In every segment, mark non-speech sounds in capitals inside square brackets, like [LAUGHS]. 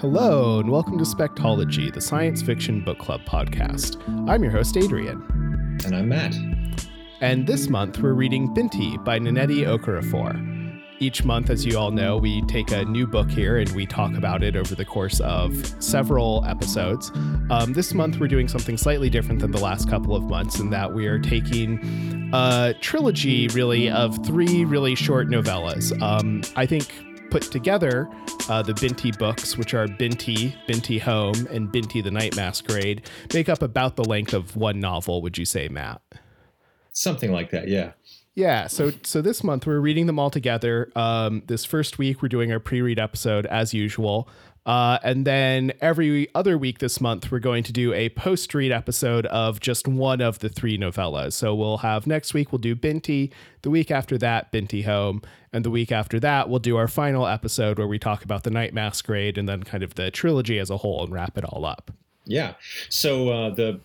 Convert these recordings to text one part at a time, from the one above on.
Hello, and welcome to Spectology, the science fiction book club podcast. I'm your host, Adrian. And I'm Matt. And this month, we're reading Binti by Nnedi Okorafor. Each month, as you all know, we take a new book here and we talk about it over the course of several episodes. Um, this month, we're doing something slightly different than the last couple of months in that we are taking a trilogy, really, of three really short novellas. Um, I think put together uh, the Binti books, which are Binti, Binti Home, and Binti the Night Masquerade, make up about the length of one novel, would you say, Matt? Something like that, yeah. Yeah, so so this month we're reading them all together. Um, this first week we're doing our pre-read episode as usual, uh, and then every other week this month we're going to do a post-read episode of just one of the three novellas. So we'll have next week we'll do Binti, the week after that Binti Home, and the week after that we'll do our final episode where we talk about the Night Masquerade and then kind of the trilogy as a whole and wrap it all up. Yeah. So uh, the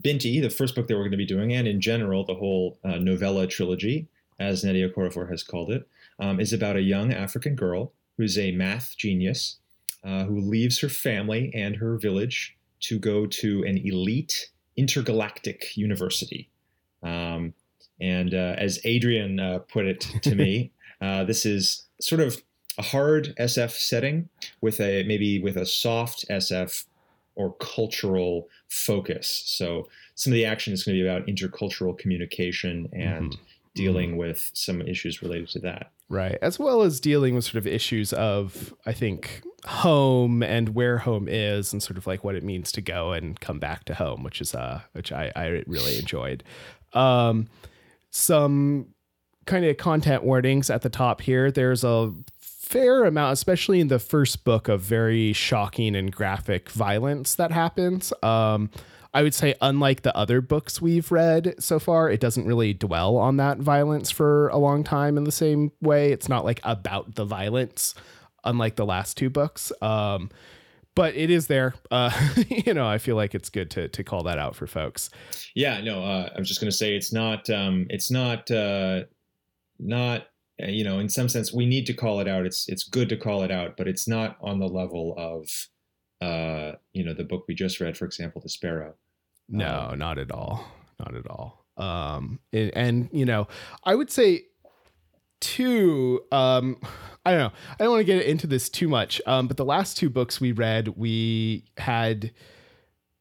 Binti, the first book that we're going to be doing, and in general, the whole uh, novella trilogy, as Nnedi Okorafor has called it, um, is about a young African girl who's a math genius uh, who leaves her family and her village to go to an elite intergalactic university. Um, and uh, as Adrian uh, put it to me, [LAUGHS] uh, this is sort of a hard SF setting with a maybe with a soft SF or cultural focus. So some of the action is going to be about intercultural communication and mm-hmm. Dealing mm-hmm. with some issues related to that. Right. As well as dealing with sort of issues of, I think, home and where home is and sort of like what it means to go and come back to home, which is uh which I, I really enjoyed. Um some kind of content warnings at the top here. There's a fair amount, especially in the first book, of very shocking and graphic violence that happens. Um, I would say, unlike the other books we've read so far, it doesn't really dwell on that violence for a long time in the same way. It's not like about the violence, unlike the last two books. Um, but it is there. Uh, [LAUGHS] you know, I feel like it's good to to call that out for folks. Yeah, no, uh, I was just going to say it's not um, it's not uh, not uh, you know, in some sense, we need to call it out. It's it's good to call it out, but it's not on the level of, uh, you know, the book we just read, for example, The Sparrow. No, um, not at all, not at all. Um, and, and you know, I would say, two Um, I don't know. I don't want to get into this too much. Um, but the last two books we read, we had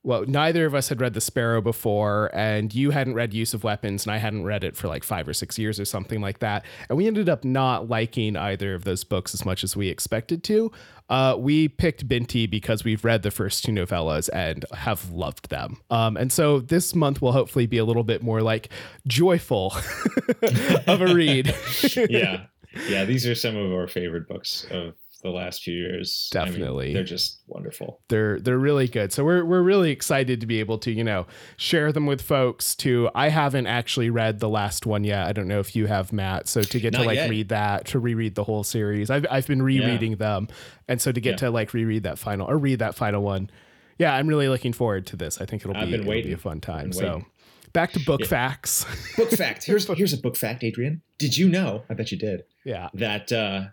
well, neither of us had read The Sparrow before, and you hadn't read Use of Weapons, and I hadn't read it for like five or six years or something like that. And we ended up not liking either of those books as much as we expected to. Uh, we picked Binti because we've read the first two novellas and have loved them. Um, and so this month will hopefully be a little bit more like joyful [LAUGHS] of a read. [LAUGHS] yeah. Yeah. These are some of our favorite books of the last few years. Definitely. I mean, they're just wonderful. They're they're really good. So we're we're really excited to be able to, you know, share them with folks to I haven't actually read the last one yet. I don't know if you have Matt. So to get Not to like yet. read that, to reread the whole series. I've I've been rereading yeah. them. And so to get yeah. to like reread that final or read that final one. Yeah, I'm really looking forward to this. I think it'll be, it'll be a fun time. So back to book yeah. facts. book [LAUGHS] fact. Here's here's a book fact, Adrian. Did you know? I bet you did. Yeah. That uh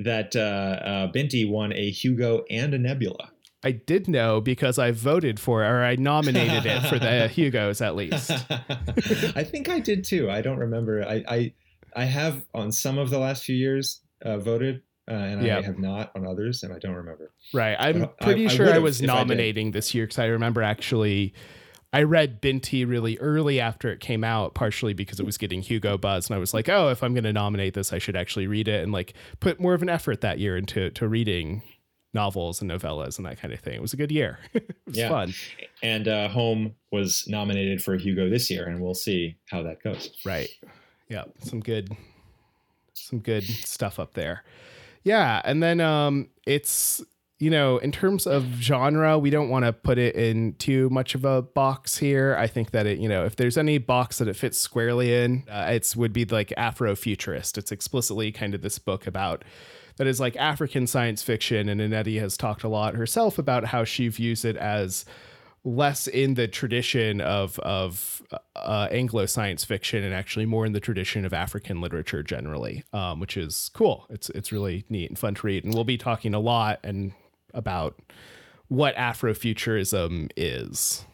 that uh, uh, Binti won a Hugo and a Nebula. I did know because I voted for it, or I nominated it for the [LAUGHS] Hugos at least. [LAUGHS] I think I did too. I don't remember. I I, I have on some of the last few years uh, voted, uh, and yep. I have not on others, and I don't remember. Right. I'm but pretty I, sure I, I was nominating this year because I remember actually I read Binti really early after it came out, partially because it was getting Hugo buzz, and I was like, oh, if I'm going to nominate this, I should actually read it and like put more of an effort that year into to reading novels and novellas and that kind of thing. It was a good year. [LAUGHS] it was yeah. fun. And uh, Home was nominated for Hugo this year, and we'll see how that goes. Right. Yeah. Some good, some good stuff up there. Yeah, and then um, it's you know, in terms of genre, we don't want to put it in too much of a box here. I think that it, you know, if there's any box that it fits squarely in, uh, it's would be like Afrofuturist. It's explicitly kind of this book about that is like African science fiction, and Nnedi has talked a lot herself about how she views it as less in the tradition of of uh, Anglo science fiction and actually more in the tradition of African literature generally, um, which is cool. It's it's really neat and fun to read, and we'll be talking a lot and about what Afrofuturism is.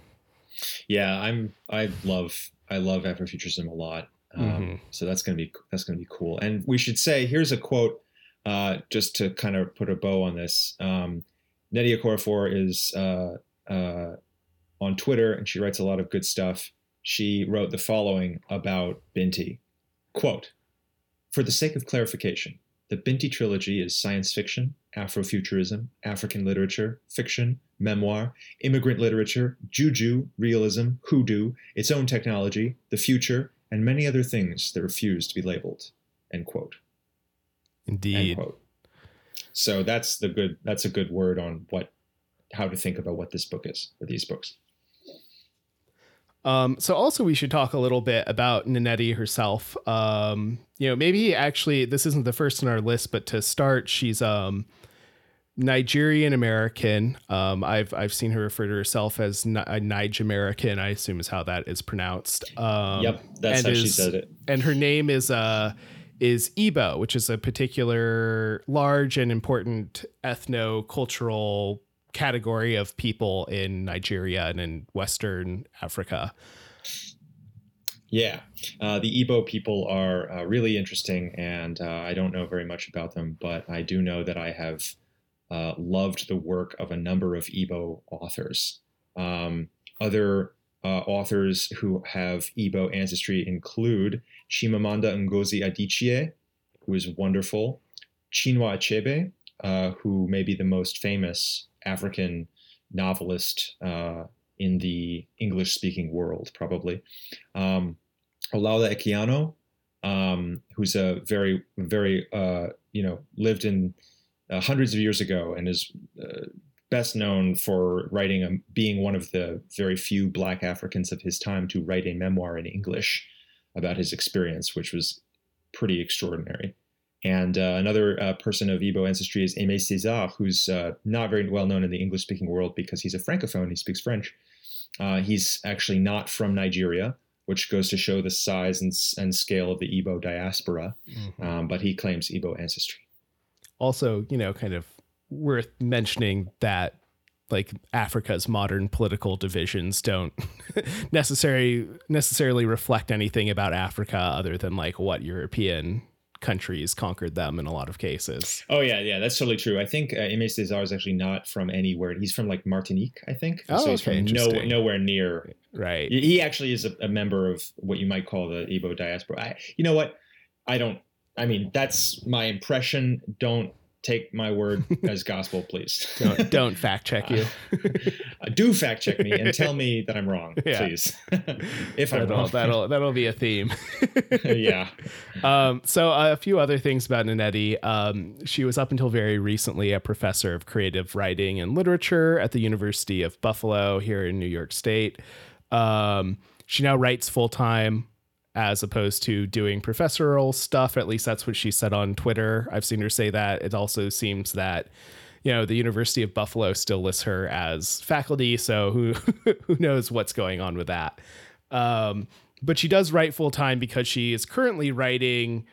Yeah, I'm. I love. I love Afrofuturism a lot. Um, Mm-hmm. So that's gonna be that's gonna be cool. And we should say here's a quote, uh, just to kind of put a bow on this. Um, Nnedi Okorafor is uh, uh, on Twitter, and she writes a lot of good stuff. She wrote the following about Binti. Quote, for the sake of clarification, the Binti trilogy is science fiction, Afrofuturism, African literature, fiction, memoir, immigrant literature, juju, realism, hoodoo, its own technology, the future, and many other things that refuse to be labeled. End quote. End Indeed. quote. So that's the good. That's a good word on what, how to think about what this book is or these books. Um, so also we should talk a little bit about Nanetti herself. Um, you know, maybe actually this isn't the first in our list, but to start, she's um Nigerian American. Um, I've I've seen her refer to herself as Ni- a Naijamerican. I assume is how that is pronounced. Um, yep, that's how she said it. and her name is uh is Igbo, which is a particular large and important ethno-cultural category of people in Nigeria and in Western Africa. Yeah, uh, the Igbo people are uh, really interesting, and uh, I don't know very much about them, but I do know that I have uh, loved the work of a number of Igbo authors. Um, other uh, authors who have Igbo ancestry include Chimamanda Ngozi Adichie, who is wonderful, Chinua Achebe, uh, who may be the most famous African novelist uh, in the English speaking world, probably. Um, Olaudah Equiano, um, who's a very, very, uh, you know, lived in uh, hundreds of years ago and is uh, best known for writing, a, being one of the very few Black Africans of his time to write a memoir in English about his experience, which was pretty extraordinary. And uh, another uh, person of Igbo ancestry is Aimé Césaire, who's uh, not very well known in the English speaking world because he's a Francophone, he speaks French. Uh, he's actually not from Nigeria, which goes to show the size and, and scale of the Igbo diaspora, um, but he claims Igbo ancestry. Also, you know, kind of worth mentioning that like Africa's modern political divisions don't [LAUGHS] necessarily necessarily reflect anything about Africa other than like what European countries conquered them in a lot of cases. Oh yeah, yeah, that's totally true. I think uh, Aimé Césaire is actually not from anywhere. He's from like Martinique, I think. Oh, so he's okay, from no, nowhere near. Right. He he actually is a, a member of what you might call the Igbo diaspora. I, you know what? I don't. I mean, that's my impression. Don't take my word [LAUGHS] as gospel, please. [LAUGHS] Don't don't fact check you. Uh, [LAUGHS] do fact check me and tell me that I'm wrong, Yeah. please. if I'm That'll, wrong, that'll that'll be a theme. yeah. Um, so uh, a few other things about Nanetti. Um, she was up until very recently a professor of creative writing and literature at the University of Buffalo here in New York State. Um, she now writes full time as opposed to doing professorial stuff. At least that's what she said on Twitter. I've seen her say that. It also seems that you know the University of Buffalo still lists her as faculty, so who [LAUGHS] who knows what's going on with that. Um, but she does write full time because she is currently writing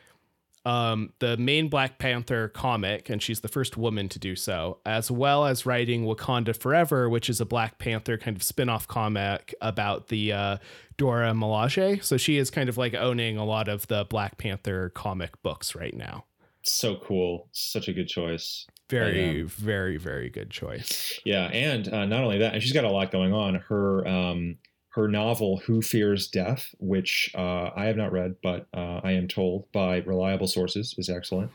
um, the main Black Panther comic, and she's the first woman to do so, as well as writing Wakanda Forever, which is a Black Panther kind of spin off comic about the uh, Dora Milaje. So she is kind of like owning a lot of the Black Panther comic books right now. So cool. Such a good choice. Very, am. very, very good choice. Yeah, and uh, not only that, and she's got a lot going on. Her um, her novel "Who Fears Death," which uh, I have not read, but uh, I am told by reliable sources is excellent,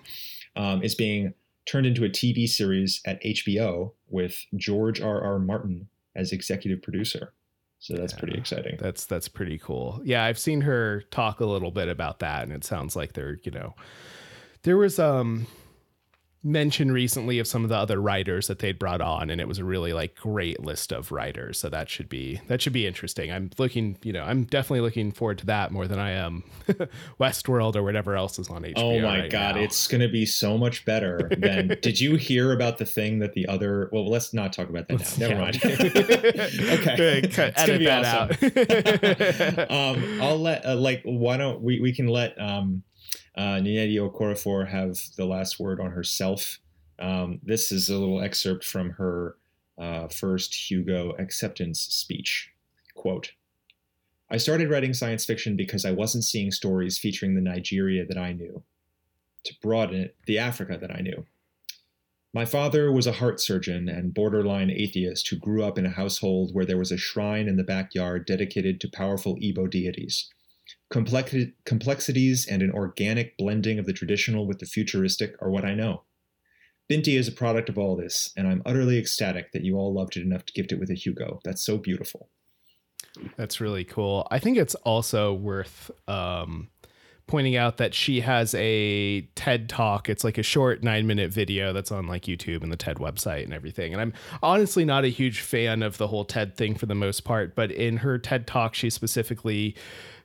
um, is being turned into a TV series at HBO with George R. R. Martin as executive producer. So that's pretty exciting. That's that's pretty cool. Yeah, I've seen her talk a little bit about that, and it sounds like they're you know, there was um mention recently of some of the other writers that they'd brought on, and it was a really like great list of writers. So that should be that should be interesting. I'm looking, you know, I'm definitely looking forward to that more than I am [LAUGHS] Westworld or whatever else is on HBO. Oh my right god, now. it's going to be so much better than. [LAUGHS] did you hear about the thing that the other? Well, let's not talk about that now. Never Yeah. mind. [LAUGHS] okay, Cut- It's edit that out. um, I'll let uh, like why don't we we can let um, uh, Nnedi Okorafor have the last word on herself Um, this is a little excerpt from her uh, first Hugo acceptance speech. Quote I started writing science fiction because I wasn't seeing stories featuring the Nigeria that I knew. To broaden it, the Africa that I knew. My father was a heart surgeon and borderline atheist who grew up in a household where there was a shrine in the backyard dedicated to powerful Igbo deities. Complexities and an organic blending of the traditional with the futuristic are what I know. Binti is a product of all this, and I'm utterly ecstatic that you all loved it enough to gift it with a Hugo. That's so beautiful. That's really cool. I think it's also worth um, pointing out that she has a TED talk. It's like a short nine minute video that's on like YouTube and the TED website and everything. And I'm honestly not a huge fan of the whole TED thing for the most part, but in her TED talk, she specifically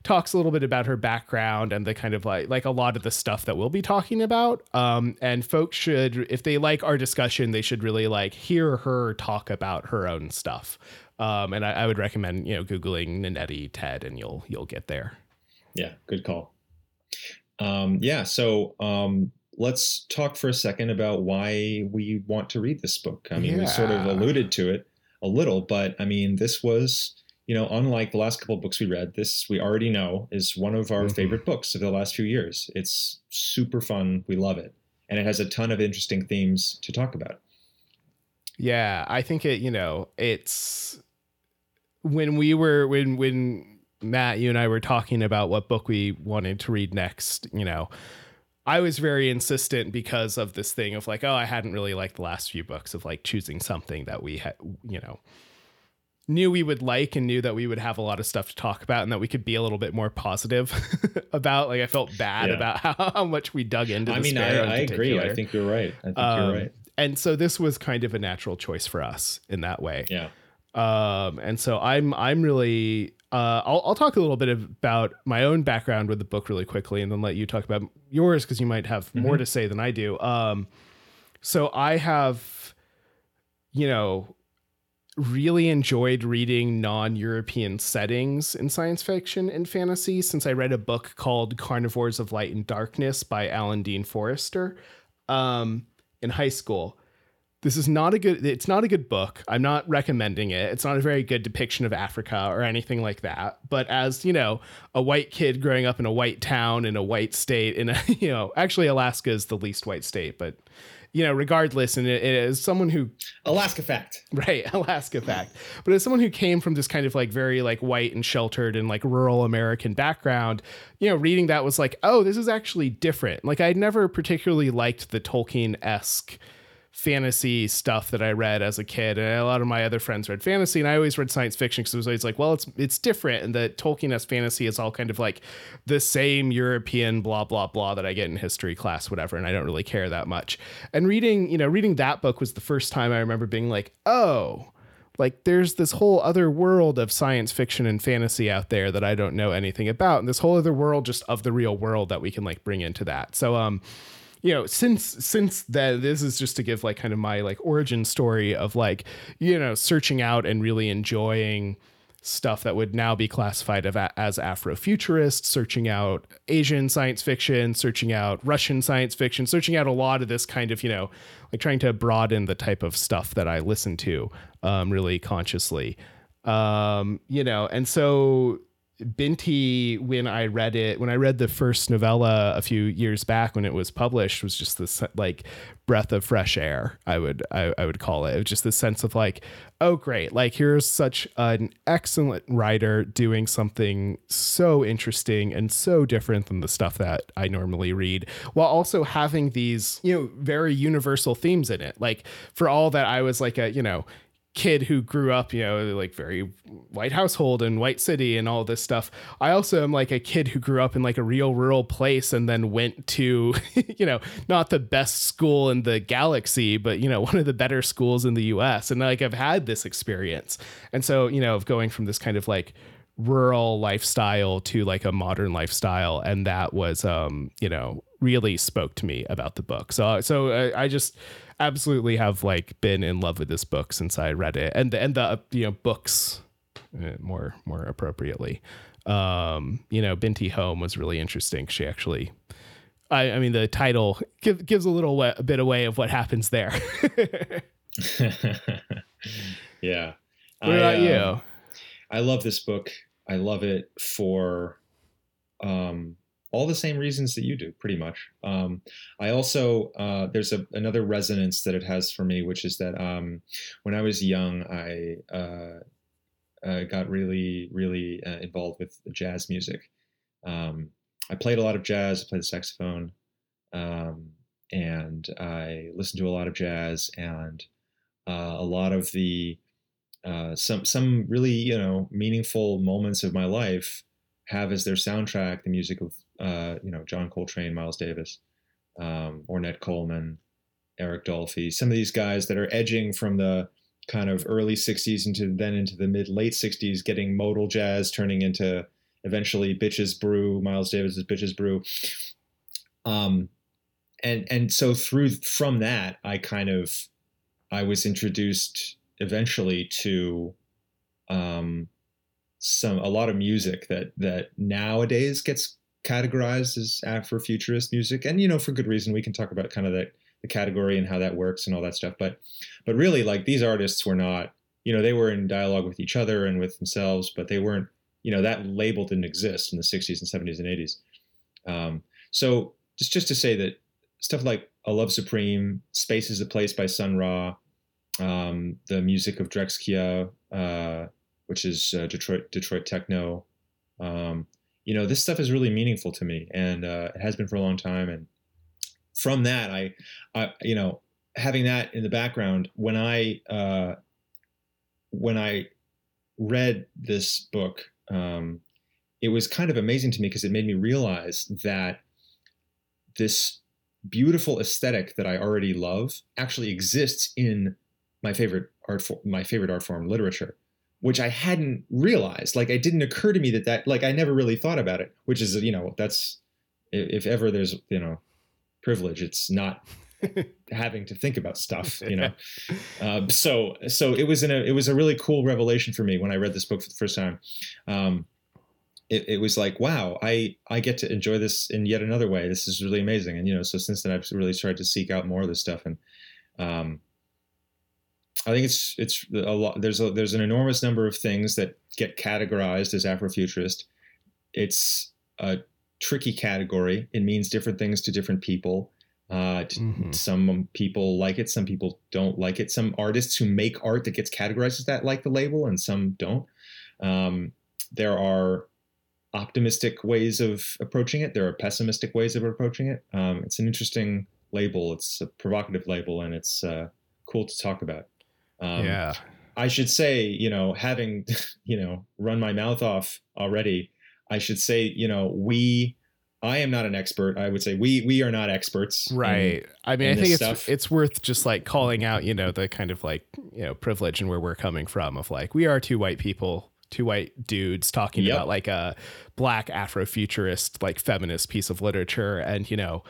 talks a little bit about her background and the kind of like like a lot of the stuff that we'll be talking about. Um, and folks should, if they like our discussion, they should really like hear her talk about her own stuff. Um, and I, I would recommend you know googling Nanneti TED and you'll you'll get there. Yeah, good call. Um, yeah, so um, let's talk for a second about why we want to read this book. I mean, yeah. we sort of alluded to it a little, but I mean, this was you know, unlike the last couple books we read, this we already know is one of our mm-hmm. favorite books of the last few years. It's super fun. We love it. And it has a ton of interesting themes to talk about. Yeah, I think it, you know, it's when we were when when Matt, you and I were talking about what book we wanted to read next, you know, I was very insistent because of this thing of like, oh, I hadn't really liked the last few books of like choosing something that we had, you know, knew we would like and knew that we would have a lot of stuff to talk about and that we could be a little bit more positive [LAUGHS] about. Like I felt bad yeah. about how, [LAUGHS] how, much we dug into. I mean, I, I agree. I think you're right. I think um, you're right. And so this was kind of a natural choice for us in that way. Yeah. Um, and so I'm I'm really uh, I'll I'll talk a little bit about my own background with the book really quickly, and then let you talk about yours because you might have mm-hmm. more to say than I do. Um, so I have, you know, really enjoyed reading non-European settings in science fiction and fantasy since I read a book called Carnivores of Light and Darkness by Alan Dean Foster um, in high school. This is not a good it's not a good book. I'm not recommending it. It's not a very good depiction of Africa or anything like that. But as, you know, a white kid growing up in a white town in a white state in a, [LAUGHS] you know, actually Alaska is the least white state, but you know, regardless, and it, it is someone who Alaska fact, right? [LAUGHS] Alaska fact. But as someone who came from this kind of like very like white and sheltered and like rural American background, you know, reading that was like, oh, this is actually different. Like I'd never particularly liked the Tolkien esque fantasy stuff that I read as a kid, and a lot of my other friends read fantasy, and I always read science fiction because it was always like, well, it's it's different, and that Tolkien as fantasy is all kind of like the same European blah blah blah that I get in history class, whatever, and I don't really care that much. And reading, you know, reading that book was the first time I remember being like, oh. Like there's this whole other world of science fiction and fantasy out there that I don't know anything about, and this whole other world just of the real world that we can like bring into that. So um, you know, since since that this is just to give like kind of my like origin story of like, you know, searching out and really enjoying stuff that would now be classified as Afrofuturist, searching out Asian science fiction, searching out Russian science fiction, searching out a lot of this kind of, you know, like trying to broaden the type of stuff that I listen to um, really consciously. Um, you know, and so Binti, when I read it, when I read the first novella a few years back when it was published, was just this like breath of fresh air. I would I, I would call it. It just this sense of like, oh great, like here's such an excellent writer doing something so interesting and so different than the stuff that I normally read, while also having these you know very universal themes in it. Like for all that I was like a you know kid who grew up, you know, like very white household and white city and all this stuff. I also am like a kid who grew up in like a real rural place and then went to, [LAUGHS] you know, not the best school in the galaxy, but you know, one of the better schools in the US. And like I've had this experience. And so, you know, of going from this kind of like rural lifestyle to like a modern lifestyle and that was um, you know, really spoke to me about the book. So so I, I just absolutely have like been in love with this book since I read it, and the, and the you know books uh, more more appropriately. Um, you know, Binti Home was really interesting. She actually I, I mean, the title give, gives a little a bit away of what happens there. [LAUGHS] [LAUGHS] yeah. What about I, you? um, I love this book. I love it for um, all the same reasons that you do, pretty much. Um, I also uh, there's a, another resonance that it has for me, which is that um, when I was young, I uh, uh, got really, really uh, involved with jazz music. Um, I played a lot of jazz. I played the saxophone, um, and I listened to a lot of jazz and uh, a lot of the uh, some some really you know meaningful moments of my life have as their soundtrack the music of uh, you know John Coltrane, Miles Davis, um, Ornette Coleman, Eric Dolphy, some of these guys that are edging from the kind of early 60s into then into the mid late 60s getting modal jazz turning into eventually bitches brew miles davis's bitches brew. Um and and so through from that i kind of i was introduced eventually to um some a lot of music that that nowadays gets categorized as afrofuturist music. And you know for good reason. We can talk about kind of the category and how that works and all that stuff. But but really like these artists were not you know they were in dialogue with each other and with themselves but they weren't you know that label didn't exist in the 60s and 70s and 80s um, so just just to say that stuff like a love supreme space is a place by sun ra um, the music of drexciya uh, which is uh, detroit detroit techno um, you know this stuff is really meaningful to me and uh, it has been for a long time and from that i i you know having that in the background when i uh when i read this book um it was kind of amazing to me because it made me realize that this beautiful aesthetic that i already love actually exists in my favorite art form my favorite art form literature which i hadn't realized. Like it didn't occur to me that that like i never really thought about it which is you know that's if ever there's you know privilege it's not [LAUGHS] having to think about stuff [LAUGHS] you know? Um, so so it was in a it was a really cool revelation for me when i read this book for the first time. Um, it, it was like wow i i get to enjoy this in yet another way. This is really amazing. And you know so since then i've really started to seek out more of this stuff. And um, I think it's it's a lot. There's a there's an enormous number of things that get categorized as Afrofuturist. It's a tricky category. It means different things to different people. Uh, mm-hmm. Some people like it, some people don't like it. Some artists who make art that gets categorized as that like the label, and some don't. Um, there are optimistic ways of approaching it. There are pessimistic ways of approaching it. Um, it's an interesting label. It's a provocative label, and it's uh, cool to talk about. Um, yeah. I should say, you know, having, [LAUGHS] you know, run my mouth off already, I should say, you know, we, I am not an expert. I would say we we are not experts. Right. In, I mean, I think it's stuff. it's worth just like calling out, you know, the kind of like, you know, privilege and where we're coming from of like we are two white people, two white dudes talking yep. about like a black Afrofuturist like feminist piece of literature and, you know,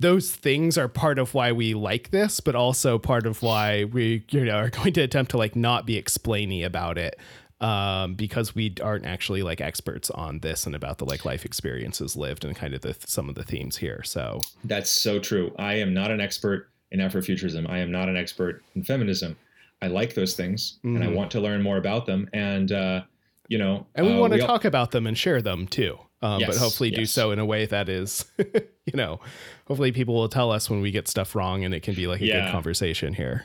those things are part of why we like this, but also part of why we you know [LAUGHS] are going to attempt to like not be explainy about it um, because we aren't actually like experts on this and about the like life experiences lived and kind of the some of the themes here. So that's so true. I am not an expert in Afrofuturism. I am not an expert in feminism. I like those things mm-hmm. and I mm-hmm. want to learn more about them. And uh, you know, and we uh, want to talk about them and share them too. Um, yes, but hopefully yes. do so in a way that is, [LAUGHS] you know, hopefully people will tell us when we get stuff wrong and it can be like a yeah. good conversation here.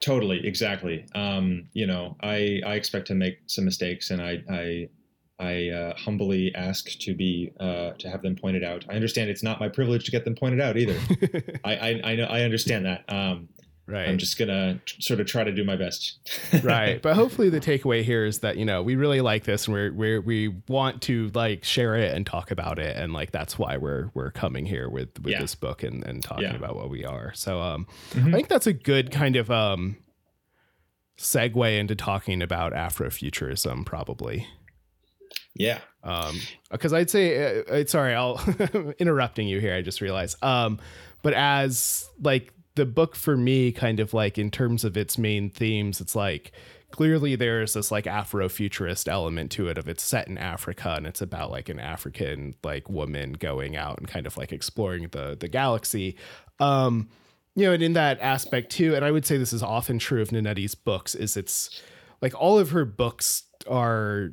Totally, exactly. Um, you know, I I expect to make some mistakes, and I I I uh, humbly ask to be uh, to have them pointed out. I understand it's not my privilege to get them pointed out either. [LAUGHS] I, I, I know I understand that. Um, Right. I'm just gonna sort of try to do my best. [LAUGHS] right. But hopefully the takeaway here is that, you know, we really like this and we're, we're we want to like share it and talk about it. And like that's why we're we're coming here with with yeah. this book and, and talking yeah. about what we are. So um mm-hmm. I think that's a good kind of um segue into talking about Afrofuturism probably. Yeah. Um, because I'd say, uh, uh sorry, I'll [LAUGHS] interrupting you here. I just realized. Um, but as like the book for me kind of like in terms of its main themes it's like clearly there's this like Afrofuturist element to it of it's set in Africa and it's about like an African like woman going out and kind of like exploring the the galaxy. Um, you know, and in that aspect too, and I would say this is often true of Nanetti's books, is it's like all of her books are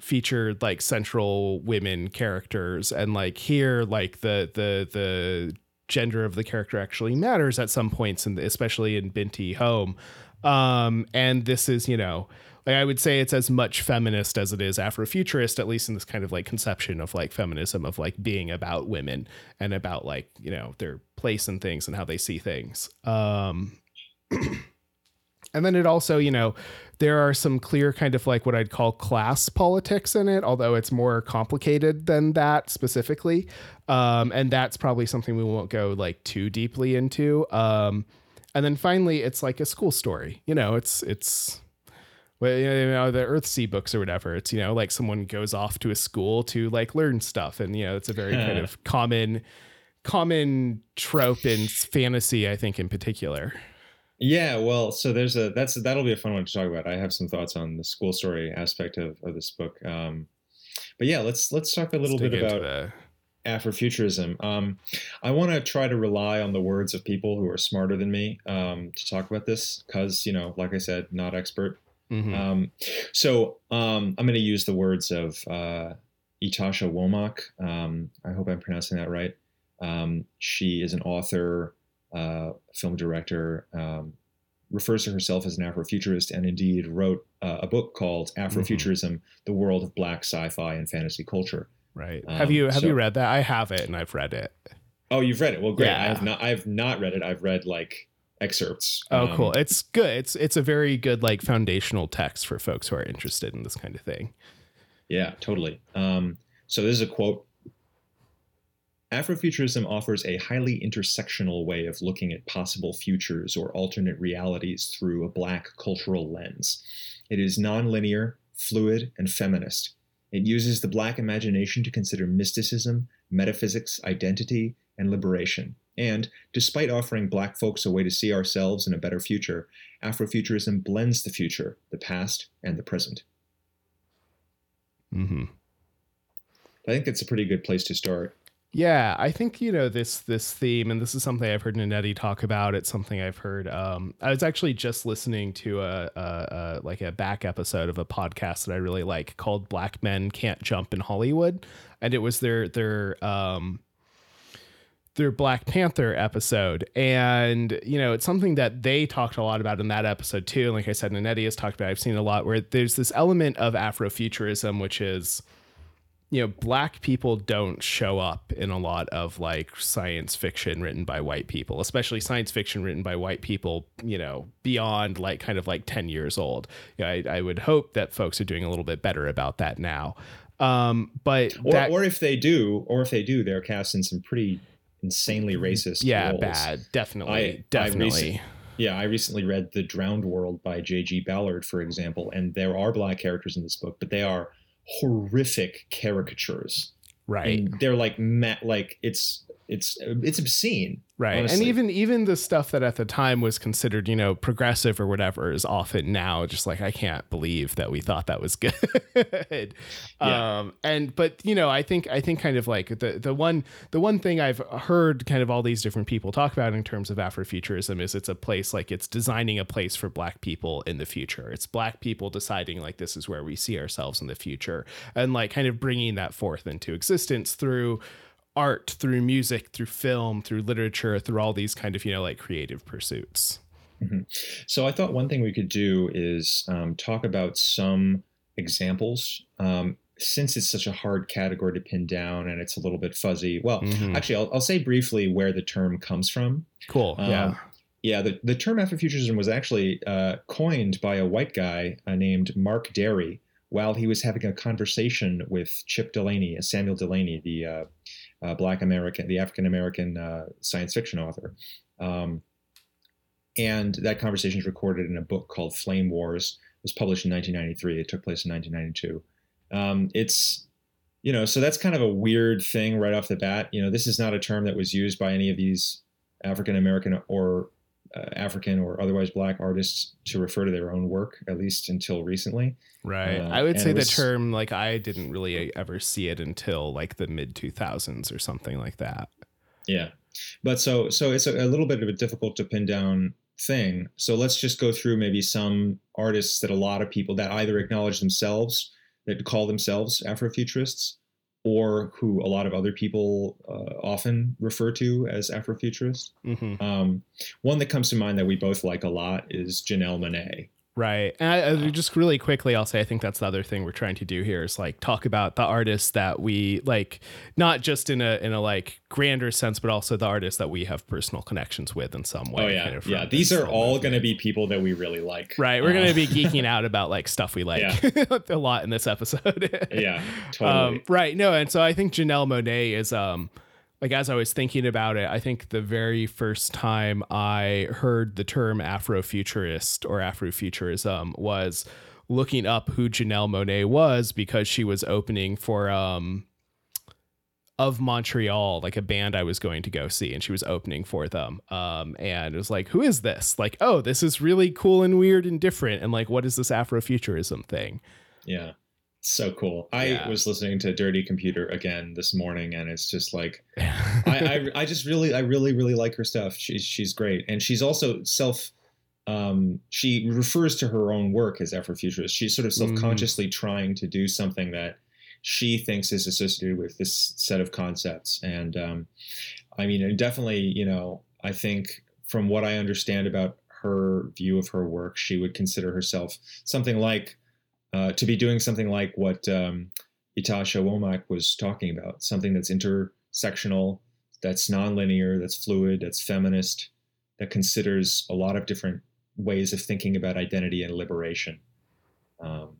featured like central women characters and like here like the the the gender of the character actually matters at some points and especially in Binti Home um and this is you know like I would say it's as much feminist as it is Afrofuturist, at least in this kind of like conception of like feminism of like being about women and about like, you know, their place and things and how they see things. Um [CLEARS THROAT] and then it also, you know, there are some clear kind of like what I'd call class politics in it, although it's more complicated than that specifically. Um, and that's probably something we won't go like too deeply into. Um, and then finally, it's like a school story. You know, it's it's well, you know, the Earthsea books or whatever. It's you know like someone goes off to a school to like learn stuff, and you know it's a very kind of common common trope in fantasy, I think, in particular. Yeah, well, so there's a that's that'll be a fun one to talk about. I have some thoughts on the school story aspect of, of this book. Um, but yeah, let's let's talk a little bit about the... Afrofuturism. Um, I want to try to rely on the words of people who are smarter than me um, to talk about this because you know, like I said, not expert. Mm-hmm. Um, so um, I'm going to use the words of uh, Ytasha Womack. Um, I hope I'm pronouncing that right. Um, she is an author, uh, film director, um, refers to herself as an Afrofuturist, and indeed wrote uh, a book called Afrofuturism: mm-hmm. The World of Black Sci-Fi and Fantasy Culture. Right. Um, have you have so, you read that? I have it, and I've read it. Oh, you've read it. Well, great. Yeah. I have not. I have not read it. I've read like excerpts. Oh, um, cool. It's good. It's it's a very good like foundational text for folks who are interested in this kind of thing. Yeah, totally. Um, so this is a quote. Afrofuturism offers a highly intersectional way of looking at possible futures or alternate realities through a black cultural lens. It is nonlinear, fluid, and feminist. It uses the black imagination to consider mysticism, metaphysics, identity, and liberation. And despite offering black folks a way to see ourselves in a better future, Afrofuturism blends the future, the past, and the present. Mm-hmm. I think that's a pretty good place to start. Yeah, I think you know this this theme, and this is something I've heard Nanetti talk about. It's something I've heard. Um, I was actually just listening to a, a, a, like a back episode of a podcast that I really like called "Black Men Can't Jump in Hollywood," and it was their their um, their Black Panther episode. And, you know, it's something that they talked a lot about in that episode too. And like I said, Nanetti has talked about, I've seen a lot where there's this element of Afrofuturism, which is, you know, black people don't show up in a lot of like science fiction written by white people, especially science fiction written by white people, you know, beyond like kind of like 10 years old. You know, I, I would hope that folks are doing a little bit better about that now. Um, but or, that, or if they do, or if they do, they're cast in some pretty insanely racist. Yeah, roles. bad. Definitely. I, definitely. I yeah, I recently read The Drowned World by J.G. Ballard, for example, and there are black characters in this book, but they are horrific caricatures. Right. And they're like like it's it's it's obscene right honestly. and even even the stuff that at the time was considered you know progressive or whatever is often now just like i can't believe that we thought that was [LAUGHS] good yeah. um and but you know i think i think kind of like the the one the one thing i've heard kind of all these different people talk about in terms of afrofuturism is it's a place like it's designing a place for black people in the future it's black people deciding like this is where we see ourselves in the future and like kind of bringing that forth into existence through art, through music, through film, through literature, through all these kind of, you know, like creative pursuits. Mm-hmm. So I thought one thing we could do is um, talk about some examples. Um, since it's such a hard category to pin down and it's a little bit fuzzy, well, mm-hmm. actually, I'll, I'll, say briefly where the term comes from. Cool. Um, yeah. Yeah, the, the term Afrofuturism was actually uh, coined by a white guy uh, named Mark Dery while he was having a conversation with Chip Delany, Samuel Delany, the uh, uh, Black American, the African American uh, science fiction author. Um, and that conversation is recorded in a book called Flame Wars. It was published in 1993. It took place in 1992. Um, it's, you know, so that's kind of a weird thing right off the bat. You know, this is not a term that was used by any of these African American or uh, African or otherwise black artists to refer to their own work, at least until recently. Right. Uh, I would say the was- term like I didn't really ever see it until like the mid 2000s or something like that. Yeah, but so so it's a, a little bit of a difficult to pin down thing. So let's just go through maybe some artists that a lot of people that either acknowledge themselves that call themselves Afrofuturists, or who a lot of other people uh, often refer to as Afrofuturists. hmm Um, one that comes to mind that we both like a lot is Janelle Monáe. Right. And I, I, just really quickly, I'll say I think that's the other thing we're trying to do here is like talk about the artists that we like, not just in a in a like grander sense, but also the artists that we have personal connections with in some way. oh yeah, kind of yeah. These are all going to be people that we really like. Right. We're going Uh, to be geeking [LAUGHS] out about like stuff we like [LAUGHS] a lot in this episode. yeah, [LAUGHS] totally. Um, right. No, and so I think Janelle Monáe is um like as I was thinking about it, I think the very first time I heard the term Afrofuturist or Afrofuturism was looking up who Janelle Monáe was because she was opening for um of Montreal, like a band I was going to go see, and she was opening for them. Um, and it was like, who is this? Like, oh, this is really cool and weird and different. And like, what is this Afrofuturism thing? Yeah. So cool. I Yeah. was listening to Dirty Computer again this morning and it's just like [LAUGHS] I, I, I just really I really really like her stuff. She's she's great. And she's also self um she refers to her own work as Afrofuturist. She's sort of Mm. self-consciously trying to do something that she thinks is associated with this set of concepts. And um I mean and definitely, you know, I think from what I understand about her view of her work, she would consider herself something like uh, to be doing something like what um, Ytasha Womack was talking about, something that's intersectional, that's nonlinear, that's fluid, that's feminist, that considers a lot of different ways of thinking about identity and liberation. Um,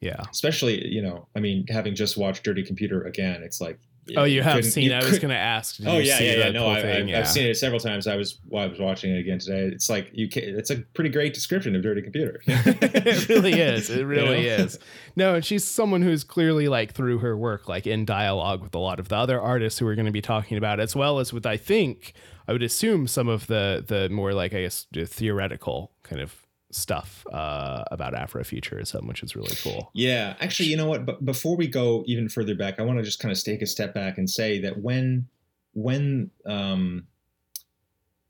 yeah. especially, you know, I mean, having just watched Dirty Computer again, it's like. Oh, you have seen. you I was going to ask. Oh you yeah, yeah, yeah. No, I? I've, Yeah. I've seen it several times. I was while I was watching it again today. It's like you can. It's a pretty great description of Dirty Computer. [LAUGHS] it really is. It [LAUGHS] really know? is. No, and she's someone who's clearly like through her work, like in dialogue with a lot of the other artists who we're going to be talking about, as well as with I think I would assume some of the the more like I guess the theoretical kind of stuff uh, about Afrofuturism, which is really cool. Yeah, actually, you know what? But before we go even further back, I want to just kind of take a step back and say that when, when, um,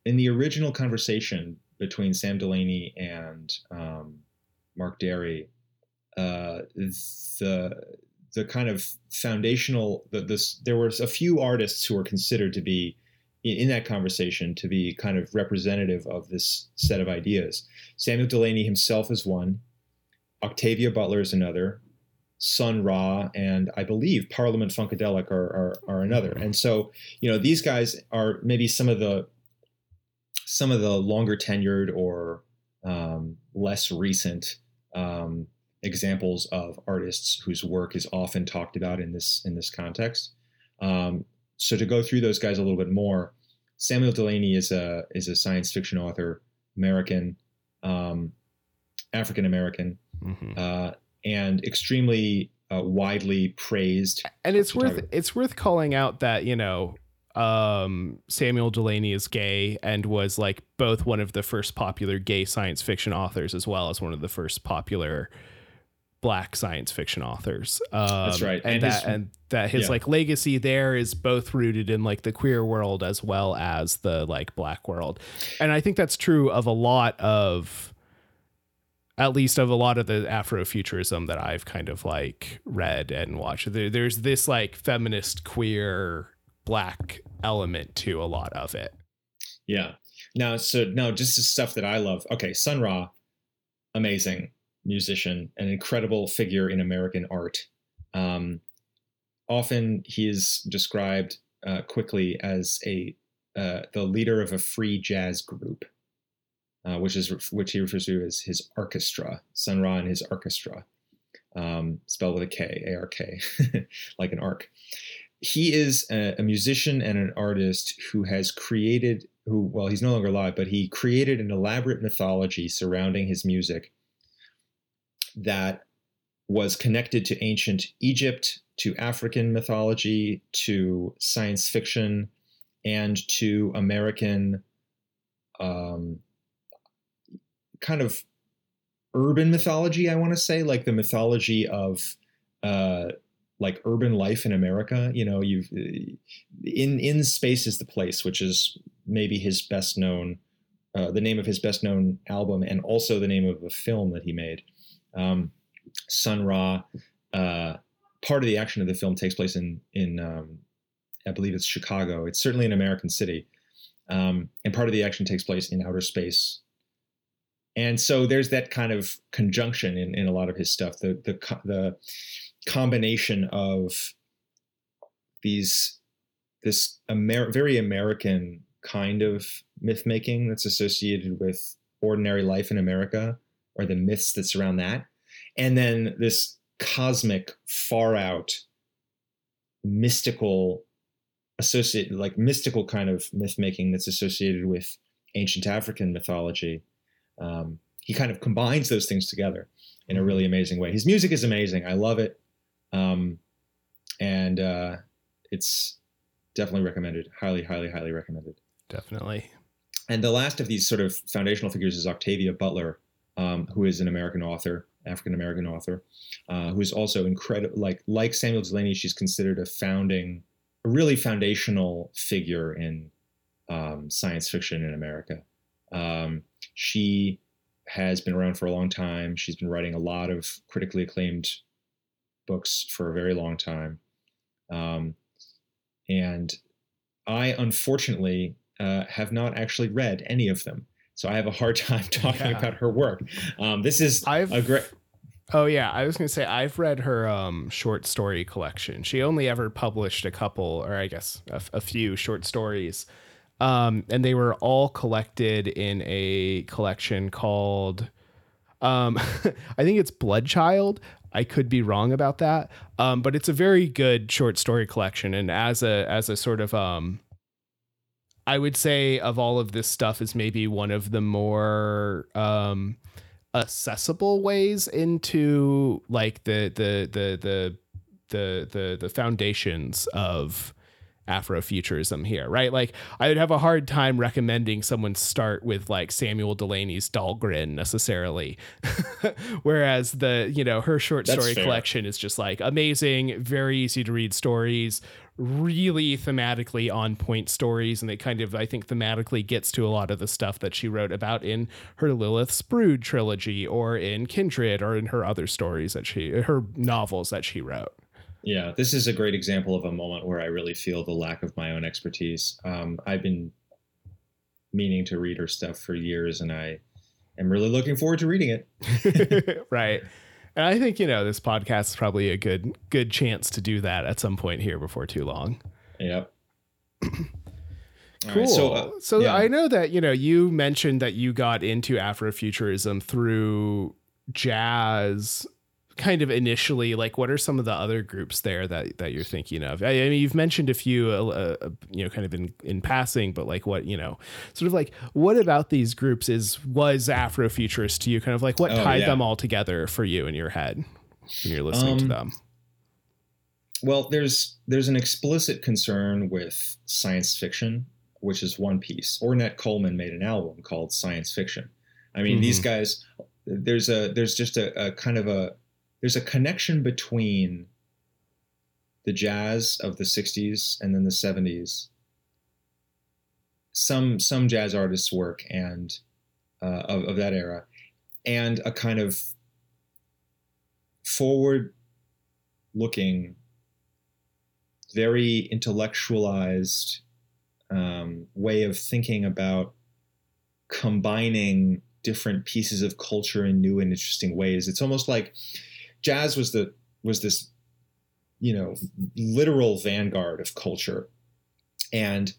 in the original conversation between Sam Delany and um, Mark Dery, uh, the the kind of foundational the this there was a few artists who were considered to be in, that conversation to be kind of representative of this set of ideas. Samuel Delany himself is one. Octavia Butler is another, Sun Ra, and I believe Parliament Funkadelic are, are, are another. And so, you know, these guys are maybe some of the some of the longer tenured or um, less recent um, examples of artists whose work is often talked about in this in this context. Um, so to go through those guys a little bit more, Samuel Delany is a is a science fiction author, American, um, African American, Mhm. uh, and extremely uh, widely praised. and it's worth it's worth calling out that you know um Samuel Delany is gay and was like both one of the first popular gay science fiction authors as well as one of the first popular black science fiction authors um, That's right. and, And that his- and that his yeah. like legacy there is both rooted in like the queer world as well as the like black world and i think that's true of a lot of at least of a lot of the Afrofuturism that I've kind of like read and watched. There, there's this like feminist, queer, black element to a lot of it. Yeah. Now, so no, just the stuff that I love. Okay, Sun Ra, amazing musician, an incredible figure in American art. Um, often he is described uh, quickly as a uh, the leader of a free jazz group, uh, which is which he refers to as his Arkestra. Sun Ra and his Arkestra, um, spelled with a K, A R K, [LAUGHS] like an arc. He is a, a musician and an artist who has created who well he's no longer alive but he created an elaborate mythology surrounding his music that was connected to ancient Egypt, to African mythology, to science fiction, and to American um, kind of urban mythology. I want to say like the mythology of uh, like urban life in America. You know, you've in in space is the place, which is maybe his best known, uh, the name of his best known album, and also the name of a film that he made. Um, Sun Ra. Uh, part of the action of the film takes place in in um, I believe it's Chicago. It's certainly an American city, um, and part of the action takes place in outer space. And so there's that kind of conjunction in, in a lot of his stuff. The the the combination of these this Amer- very American kind of myth making that's associated with ordinary life in America or the myths that surround that, and then this cosmic, far out, mystical, associated like mystical kind of myth making that's associated with ancient African mythology. Um, he kind of combines those things together in a really amazing way. His music is amazing. I love it. Um, and uh, it's definitely recommended. Highly, highly, highly recommended. Definitely. And the last of these sort of foundational figures is Octavia Butler, um, who is an American author, African American author, uh, who's also incredible. Like like Samuel Delany, she's considered a founding, a really foundational figure in um, science fiction in America. Um, she has been around for a long time. She's been writing a lot of critically acclaimed books for a very long time, um, and I unfortunately uh, have not actually read any of them. So I have a hard [LAUGHS] time talking yeah. about her work. Um, this is I've, a great. Oh yeah, I was gonna say I've read her um, short story collection. She only ever published a couple, or I guess a, a few short stories, um, and they were all collected in a collection called, um, [LAUGHS] I think it's Bloodchild. I could be wrong about that, um, but it's a very good short story collection. And as a as a sort of um, I would say of all of this stuff is maybe one of the more um, accessible ways into like the the the the the the the foundations of Afrofuturism here, right? Like, I would have a hard time recommending someone start with like Samuel Delany's Dhalgren necessarily. [LAUGHS] Whereas the, you know, her short That's story fair. collection is just like amazing, very easy to read stories, really thematically on point stories. And it kind of, I think, thematically gets to a lot of the stuff that she wrote about in her Lilith's Brood trilogy or in Kindred or in her other stories that she, her novels that she wrote. Yeah, this is a great example of a moment where I really feel the lack of my own expertise. Um, I've been meaning to read her stuff for years, and I am really looking forward to reading it. [LAUGHS] right. And I think, you know, this podcast is probably a good good chance to do that at some point here before too long. Yep. cool. Right, so, uh, so yeah. I know that, you know, you mentioned that you got into Afrofuturism through jazz kind of initially like what are some of the other groups there that that you're thinking of? I, I mean you've mentioned a few uh, uh, you know kind of in in passing but like what you know sort of like what about these groups is was afrofuturist to you? Kind of like what oh, tied yeah. them all together for you in your head when you're listening um, to them? well there's there's an explicit concern with science fiction which is one piece. Ornette coleman made an album called science fiction. I mean mm-hmm. these guys there's a there's just a, a kind of a there's a connection between the jazz of the 60s and then the 70s some some jazz artists work and uh, of, of that era. And a kind of forward looking very intellectualized um, way of thinking about combining different pieces of culture in new and interesting ways. It's almost like jazz was the was this you know literal vanguard of culture. And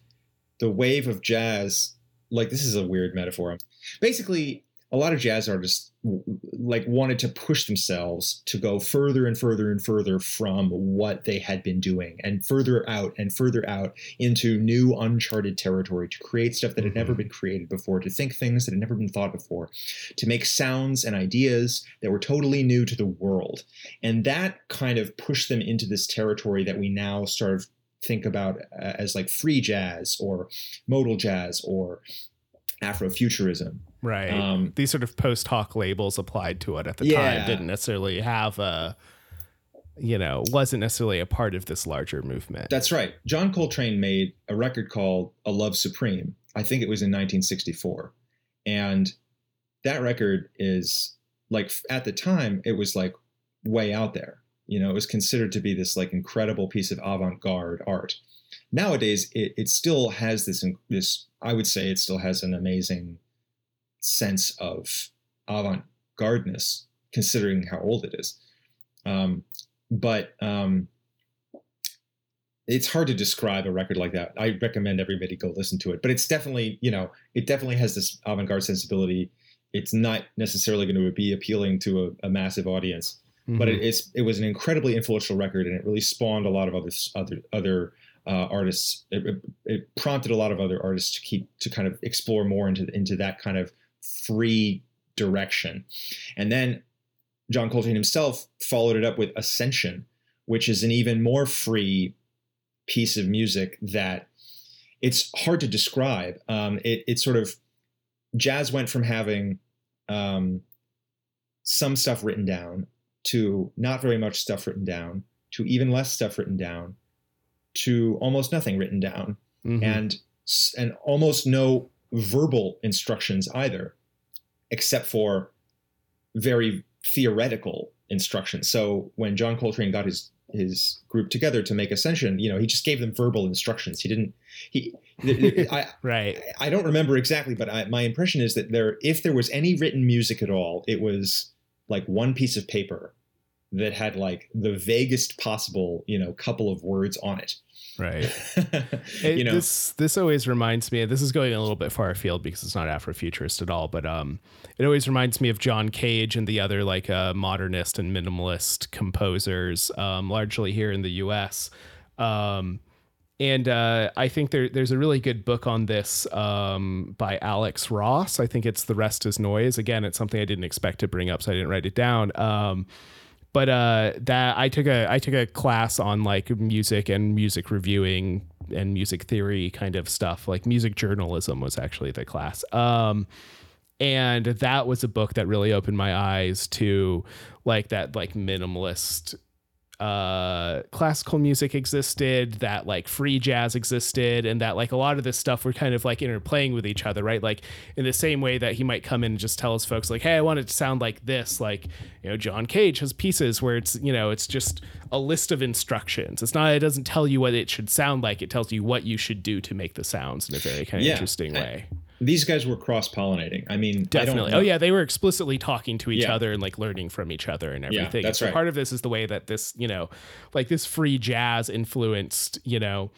the wave of jazz like this is a weird metaphor. Basically a lot of jazz artists like wanted to push themselves to go further and further and further from what they had been doing and further out and further out into new uncharted territory to create stuff that had never mm-hmm. been created before to think things that had never been thought before to make sounds and ideas that were totally new to the world and that kind of pushed them into this territory that we now sort of think about as like free jazz or modal jazz or Afrofuturism. Right. Um, These sort of post hoc labels applied to it at the Yeah. time didn't necessarily have a, you know, wasn't necessarily a part of this larger movement. That's right. John Coltrane made a record called A Love Supreme. I think it was in 1964. And that record is like at the time it was like way out there. You know, it was considered to be this like incredible piece of avant-garde art. Nowadays it, it still has this this I would say it still has an amazing sense of avant-gardeness considering how old it is. Um, but um, it's hard to describe a record like that. I recommend everybody go listen to it, but it's definitely, you know, it definitely has this avant-garde sensibility. It's not necessarily going to be appealing to a, a massive audience, but Mhm. it, it's it was an incredibly influential record, and it really spawned a lot of other other other uh, artists. It, it, prompted a lot of other artists to keep to kind of explore more into into that kind of free direction, and then John Coltrane himself followed it up with Ascension, which is an even more free piece of music that it's hard to describe. Um, it, it sort of jazz went from having um, some stuff written down to not very much stuff written down to even less stuff written down to almost nothing written down Mhm. and and almost no verbal instructions either except for very theoretical instructions so when john coltrane got his his group together to make ascension you know he just gave them verbal instructions he didn't he [LAUGHS] I, right. I don't remember exactly, but I, my impression is that there, if there was any written music at all, it was like one piece of paper that had like the vaguest possible, you know, couple of words on it. Right. [LAUGHS] It- you know, this this always reminds me. This is going a little bit far afield because it's not Afrofuturist at all, but um, it always reminds me of John Cage and the other like uh, modernist and minimalist composers, um, largely here in the U.S. Um, and uh, I think there there's a really good book on this um, by Alex Ross. I think it's "The Rest Is Noise." Again, it's something I didn't expect to bring up, so I didn't write it down. Um, but uh, that I took a I took a class on like music and music reviewing and music theory kind of stuff. Like music journalism was actually the class. Um, and that was a book that really opened my eyes to like that like minimalist uh classical music existed that like free jazz existed and that like a lot of this stuff were kind of like interplaying with each other right? Like in the same way that he might come in and just tell his folks like hey i want it to sound like this like you know john cage has pieces where it's you know it's just a list of instructions. It's not it doesn't tell you what it should sound like. It tells you what you should do to make the sounds in a very kind of Yeah. interesting I- way these guys were cross pollinating. I mean, I Definitely. don't Oh yeah, they were explicitly talking to each Yeah. other and like learning from each other and everything. Yeah, that's so right. part of this is the way that this, you know, like this free jazz influenced, you know,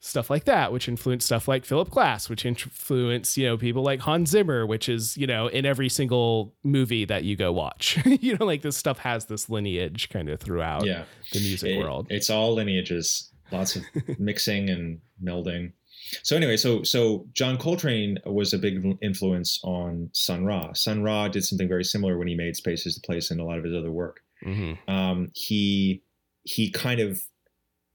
stuff like that, which influenced stuff like Philip Glass, which influenced, you know, people like Hans Zimmer, which is, you know, in every single movie that you go watch. [LAUGHS] you know, like this stuff has this lineage kind of throughout Yeah. the music It- world. It's all lineages, lots of [LAUGHS] mixing and melding. So anyway, so so John Coltrane was a big influence on Sun Ra. Sun Ra did something very similar when he made Space is the Place and a lot of his other work. hmm Um, he he kind of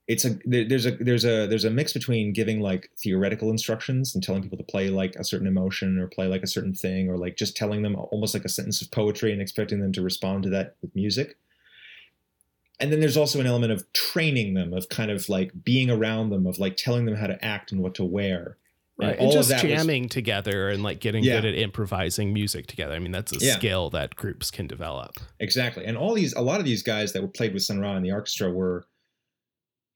it's a there's a there's a there's a mix between giving like theoretical instructions and telling people to play like a certain emotion or play like a certain thing or like just telling them almost like a sentence of poetry and expecting them to respond to that with music and then there's also an element of training them of kind of like being around them of like telling them how to act and what to wear Right. all And of just that was- jamming together and like getting Yeah. good at improvising music together. I mean, that's a Yeah. skill that groups can develop. Exactly. And all these, a lot of these guys that were played with Sun Ra in the orchestra were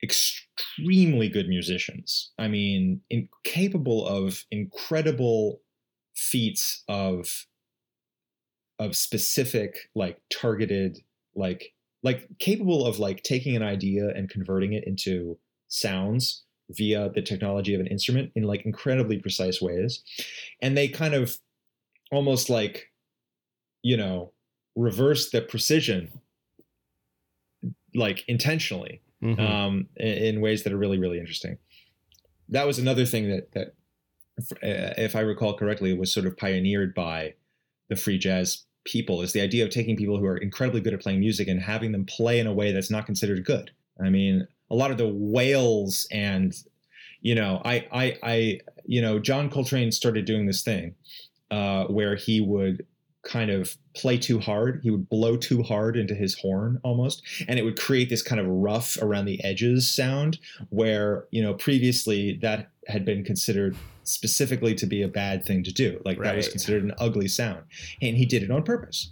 extremely good musicians. I mean, in, capable of incredible feats of of specific, like targeted, like like capable of like taking an idea and converting it into sounds via the technology of an instrument in like incredibly precise ways. And they kind of almost like, you know, reverse the precision like intentionally Mhm. um, in, in ways that are really really interesting. That was another thing that that, if I recall correctly, was sort of pioneered by the free jazz people. Is the idea of taking people who are incredibly good at playing music and having them play in a way that's not considered good. I mean, a lot of the wails and you know, I, I, I, you know, John Coltrane started doing this thing uh, where he would kind of play too hard. He would blow too hard into his horn almost, and it would create this kind of rough around the edges sound where, you know, previously that had been considered specifically to be a bad thing to do. Like right. that was considered an ugly sound. And he did it on purpose.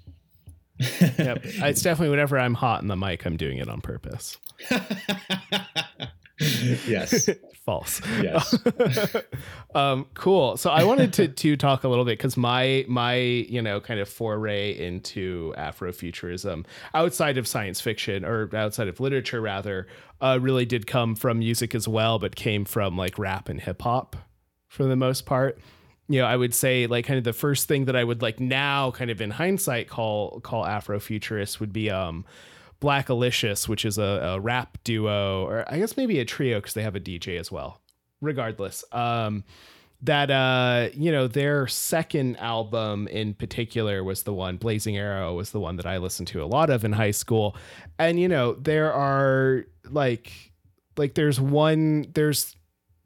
yep. [LAUGHS] It's definitely whenever I'm hot in the mic, I'm doing it on purpose. [LAUGHS] yes. False. Yes. [LAUGHS] um, cool. So I wanted to to talk a little bit because my my you know kind of foray into Afrofuturism outside of science fiction or outside of literature rather uh, really did come from music as well, but came from like rap and hip hop for the most part you know, I would say like kind of the first thing that I would like now kind of in hindsight call call Afrofuturist would be um Blackalicious, which is a, a rap duo, or I guess maybe a trio because they have a DJ as well. Regardless, um, that uh, you know, their second album in particular was the one, Blazing Arrow was the one that I listened to a lot of in high school. And you know, there are like like there's one there's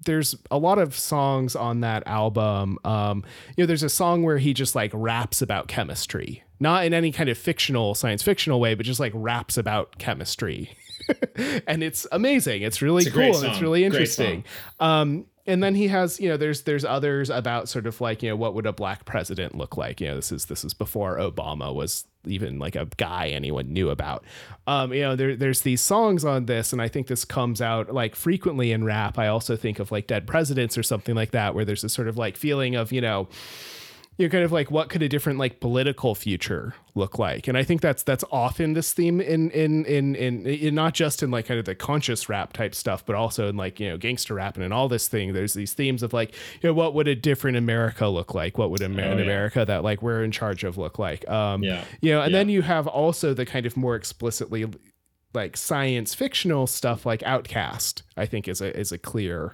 there's a lot of songs on that album. Um, you know, there's a song where he just like raps about chemistry, not in any kind of fictional science fictional way, but just like raps about chemistry. [LAUGHS] and it's amazing. It's really it's cool and it's really interesting. Um, and then he has you know there's there's others about sort of like you know what would a black president look like? You know this is this is before obama was even like a guy anyone knew about. Um you know there, there's these songs on this and i think this comes out like frequently in rap. I also think of like dead presidents or something like that where there's this sort of like feeling of you know you're kind of like what could a different like political future look like and i think that's that's often this theme in in in in, in not just in like kind of the conscious rap type stuff but also in like you know gangster rap and, all this thing there's these themes of like you know what would a different america look like what would Amer- oh, yeah. an america that like we're in charge of look like um yeah you know and yeah. then you have also the kind of more explicitly like science fictional stuff like OutKast i think is a is a clear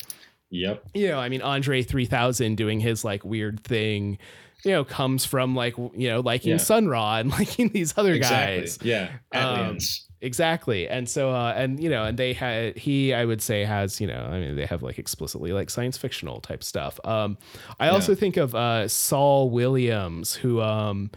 Yep. You know, I mean, Andre 3000 doing his like weird thing you know comes from like you know liking yeah. Sun Ra and [LAUGHS] liking these other exactly. guys. Yeah, um, exactly. And so uh, and you know and they had he I would say has you know I mean they have like explicitly like science fictional type stuff. Um, I yeah. also think of uh, Saul Williams who um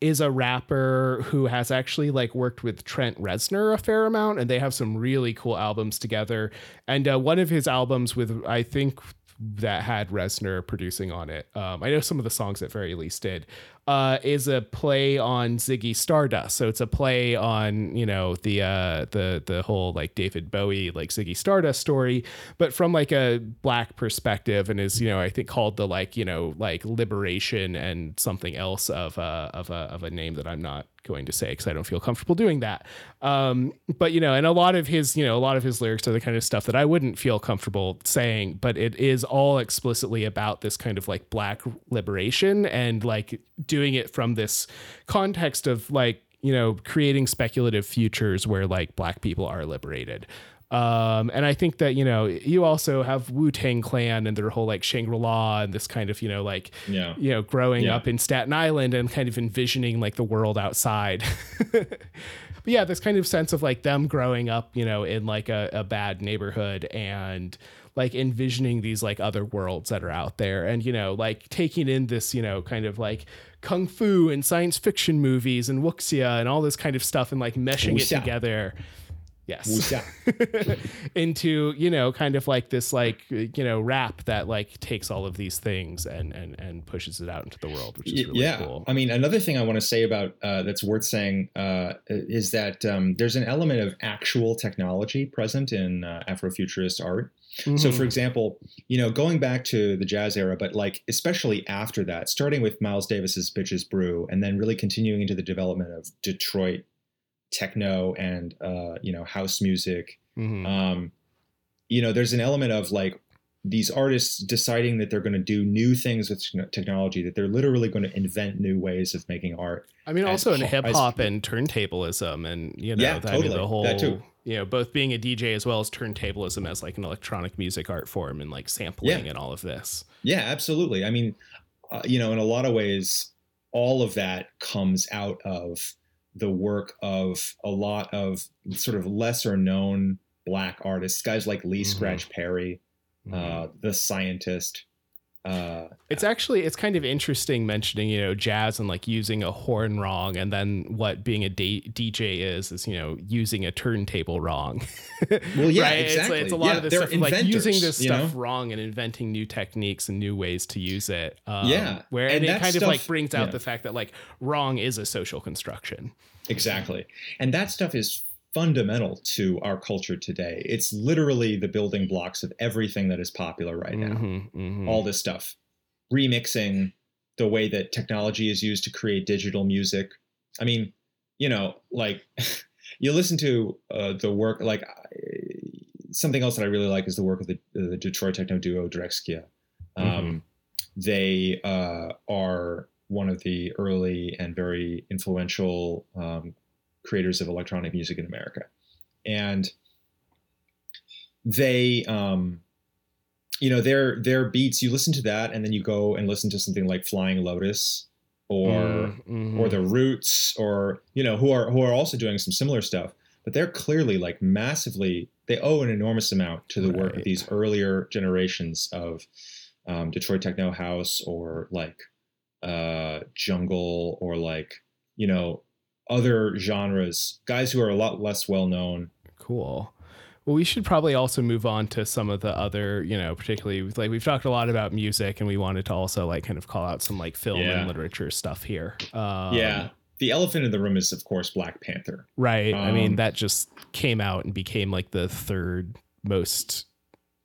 is a rapper who has actually like worked with Trent Reznor a fair amount, and they have some really cool albums together. And uh, one of his albums with I think that had Reznor producing on it. Um, I know some of the songs at very least did. Uh, is a play on Ziggy Stardust. So it's a play on you know the uh, the the whole like David Bowie like Ziggy Stardust story, but from like a black perspective, and is you know I think called the like you know like liberation and something else of a of a of a name that I'm not going to say because I don't feel comfortable doing that. Um, but you know, and a lot of his, you know, a lot of his lyrics are the kind of stuff that I wouldn't feel comfortable saying, but it is all explicitly about this kind of like black liberation and like doing it from this context of like, you know, creating speculative futures where like black people are liberated. Um, and I think that, you know, you also have Wu Tang Clan and their whole like Shangri La and this kind of, you know, like, yeah. you know, growing yeah. up in Staten Island and kind of envisioning like the world outside. [LAUGHS] but yeah, this kind of sense of like them growing up, you know, in like a, a bad neighborhood and like envisioning these like other worlds that are out there and, you know, like taking in this, you know, kind of like kung fu and science fiction movies and wuxia and all this kind of stuff and like meshing wuxia. it together yes [LAUGHS] into you know kind of like this like you know rap that like takes all of these things and and and pushes it out into the world which is really yeah. cool i mean another thing i want to say about uh, that's worth saying uh, is that um, there's an element of actual technology present in uh, afrofuturist art Mm-hmm. So, for mm-hmm. example, you know, going back to the jazz era, but like especially after that, starting with Miles Davis's Bitches Brew, and then really continuing into the development of Detroit techno and uh, you know house music. Mm-hmm. Um, you know, there's an element of like these artists deciding that they're going to do new things with technology, that they're literally going to invent new ways of making art. I mean, also in hip hop and turntablism, and you know, yeah, that, totally. I mean, the whole, that too. You know, both being a DJ as well as turntablism as like an electronic music art form and like sampling yeah. and all of this. Yeah, absolutely. I mean, uh, you know, in a lot of ways, all of that comes out of the work of a lot of sort of lesser known black artists, guys like Lee mm-hmm. Scratch Perry, uh, the scientist. Uh, It's actually it's kind of interesting mentioning you know jazz and like using a horn wrong, and then what being a D- DJ is is you know using a turntable wrong. [LAUGHS] Well, yeah, Right? It's- exactly. It's, a lot Yeah, of this stuff like using this stuff know? wrong and inventing new techniques and new ways to use it. Um, Yeah, where and and, it kind of like brings out yeah. the fact that like wrong is a social construction. Exactly. And that stuff is fundamental to our culture today. It's literally the building blocks of everything that is popular right now. Mhm, mhm. All this stuff. Remixing, the way that technology is used to create digital music. I mean, you know, like [LAUGHS] you listen to uh, the work, like something else that I really like is the work of the, the Detroit techno duo Drexciya. Um, They uh, are one of the early and very influential um, creators of electronic music in America, and they, um, you know, their their beats. You listen to that, and then you go and listen to something like Flying Lotus or Mm, mhm. or the Roots, or you know, who are who are also doing some similar stuff. But they're clearly like massively. They owe an enormous amount to the work of these earlier generations of um, Detroit techno house, or like uh, jungle, or like you know other genres. Guys who are a lot less well known. Cool. Well, we should probably also move on to some of the other, you know, particularly like we've talked a lot about music, and we wanted to also like kind of call out some like film Yeah. and literature stuff here. Um, yeah, the elephant in the room is of course Black Panther. right. I mean, Um, that just came out and became like the third most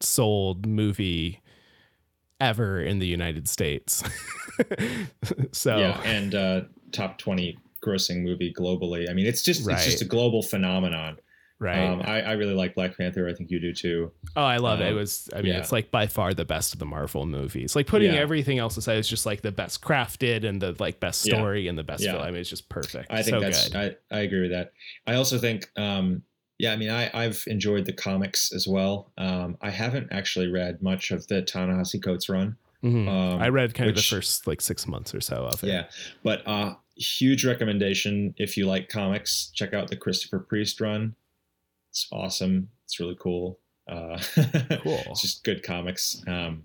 sold movie ever in the United States. [LAUGHS] so Yeah, and uh, top twenty grossing movie globally. I mean, it's just it's just a global phenomenon. right. Um, I, I really like Black Panther. I think you do too. Oh, I love it. It Um, was, I mean, yeah. it's like by far the best of the Marvel movies. Like putting Yeah. everything else aside, it's just like the best crafted and the like best Yeah. story and the best Yeah. film. I mean, it's just perfect. I think so that's good. I, I agree with that. I also think um, yeah, I mean I, I've enjoyed the comics as well. Um, I haven't actually read much of the Ta-Nehisi Coates run. Mhm. Um, I read kind which- of the first like six months or so of it. Yeah, but uh, huge recommendation if you like comics. Check out the Christopher Priest run. It's awesome. It's really cool. Uh, [LAUGHS] Cool. It's just good comics. Um,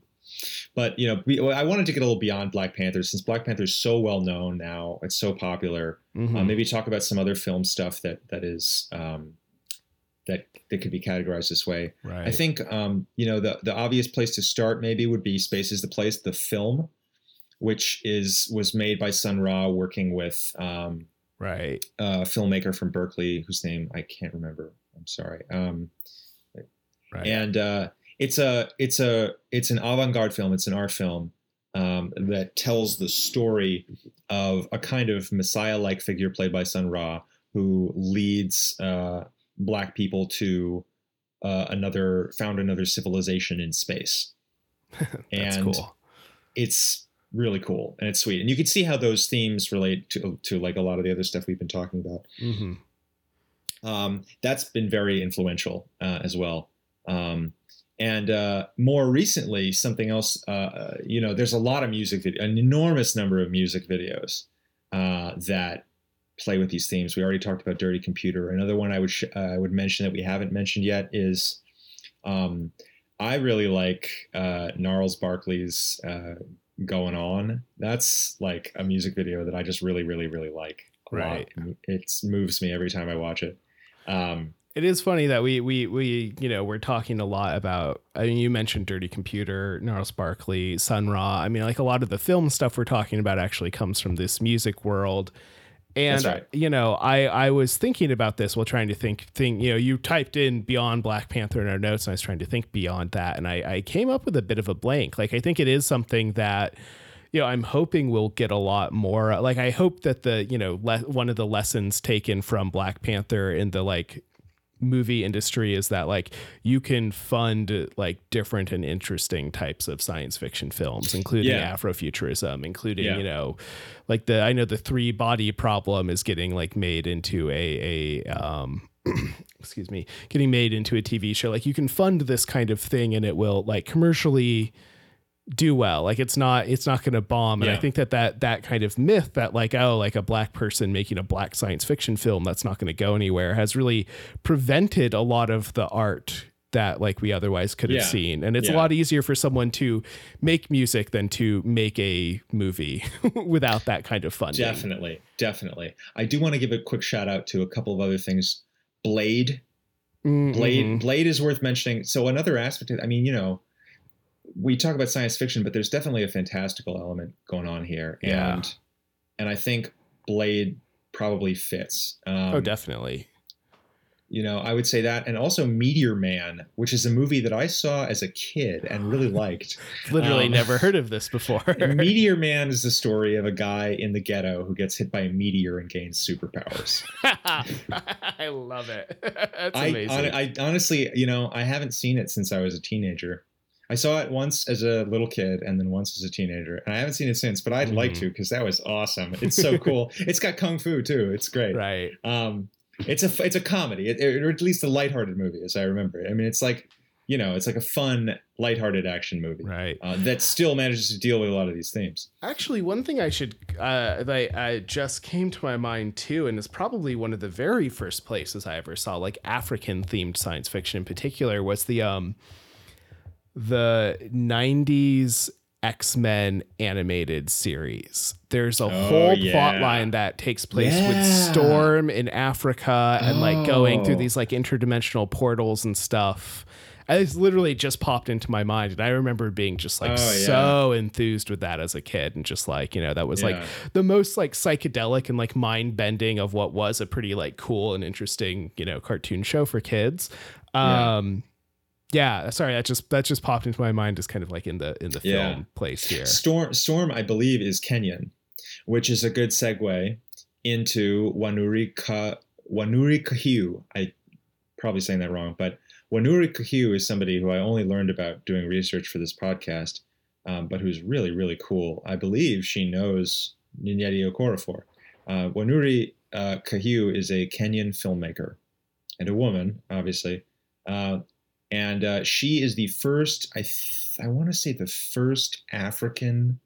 but you know, we, I wanted to get a little beyond Black Panther since Black Panther is so well known now. It's so popular. Mhm. Uh, maybe talk about some other film stuff that that is um, that that could be categorized this way. right. I think um, you know the the obvious place to start maybe would be Space is the Place, the film, which is was made by Sun Ra working with um, right. a filmmaker from Berkeley whose name I can't remember. I'm sorry. Um, Right. and uh, it's a it's a it's an avant-garde film. It's an art film um, that tells the story of a kind of messiah-like figure played by Sun Ra who leads uh, black people to uh, another found another civilization in space. [LAUGHS] That's and cool. It's really cool and it's sweet, and you can see how those themes relate to to like a lot of the other stuff we've been talking about hmm um, that's been very influential uh, as well. Um, and uh, more recently, something else, uh, uh, you know, there's a lot of music, vid- an enormous number of music videos uh, that play with these themes. We already talked about Dirty Computer. Another one I would sh- uh, I would mention that we haven't mentioned yet is um, I really like uh, Gnarls Barkley's uh, "Going On." That's like a music video that I just really, really, really like. lot. Right. It moves me every time I watch it. Um, It is funny that we we we you know we're talking a lot about. I mean, you mentioned Dirty Computer, Gnarls Barkley, Sun Ra. I mean, like a lot of the film stuff we're talking about actually comes from this music world. And right. you know, I I was thinking about this while trying to think think. You know, you typed in Beyond Black Panther in our notes, and I was trying to think beyond that, and I I came up with a bit of a blank. Like I think it is something that you know, I'm hoping we'll get a lot more. Like, I hope that the, you know, le- one of the lessons taken from Black Panther in the like movie industry is that like you can fund like different and interesting types of science fiction films, including Yeah. Afrofuturism, including, Yeah. you know, like the, I know the three body problem is getting like made into a, a, um, [CLEARS THROAT] excuse me, getting made into a TV show. Like you can fund this kind of thing and it will like commercially do well like it's not it's not going to bomb and i think that that that kind of myth that like oh like a black person making a black science fiction film that's not going to go anywhere has really prevented a lot of the art that like we otherwise could have Yeah. seen and it's a lot easier for someone to make music than to make a movie [LAUGHS] without that kind of funding Definitely, definitely. I do want to give a quick shout out to a couple of other things. Blade, Mm, Blade, mhm. Blade is worth mentioning. So another aspect, of, I mean, you know, we talk about science fiction, but there's definitely a fantastical element going on here, Yeah. and and I think Blade probably fits. Um, oh definitely You know, I would say that, and also Meteor Man, which is a movie that I saw as a kid and really [LAUGHS] liked. literally Um, never heard of this before [LAUGHS] Meteor [LAUGHS] Man is the story of a guy in the ghetto who gets hit by a meteor and gains superpowers. i love it that's I, amazing hon- I honestly, you know, I haven't seen it since I was a teenager. I saw it once as a little kid and then once as a teenager, and I haven't seen it since. But I'd like Mhm. to because that was awesome. It's so cool. [LAUGHS] it's got kung fu too. It's great. right Um, it's a it's a comedy, it, or at least a lighthearted movie, as I remember. it. I mean, it's like you know, it's like a fun, lighthearted action movie right uh, that still manages to deal with a lot of these themes. Actually, one thing I should uh, that I just came to my mind too, and is probably one of the very first places I ever saw like African themed science fiction in particular was the um the '90s X Men animated series. There's a Oh, whole yeah. plot line that takes place with Storm in Africa and like going through Oh. these like interdimensional portals and stuff. It's literally just popped into my mind, and I remember being just like Oh, yeah. so enthused with that as a kid, and just like you know that was like the most like psychedelic and like mind bending of what was a pretty like cool and interesting you know cartoon show for kids. Yeah. Um, yeah, sorry, that just that just popped into my mind as kind of like in the in the Yeah. film place here. Storm, Storm, I believe, is Kenyan, which is a good segue into Wanuri Ka, Wanuri Kahiu. I probably saying that wrong, but Wanuri Kahiu is somebody who I only learned about doing research for this podcast, um, but who's really, really cool. I believe she knows Nnedi Okorafor. Uh, Wanuri uh, Kahiu is a Kenyan filmmaker and a woman, obviously. Uh, and uh, she is the first i th- i want to say the first african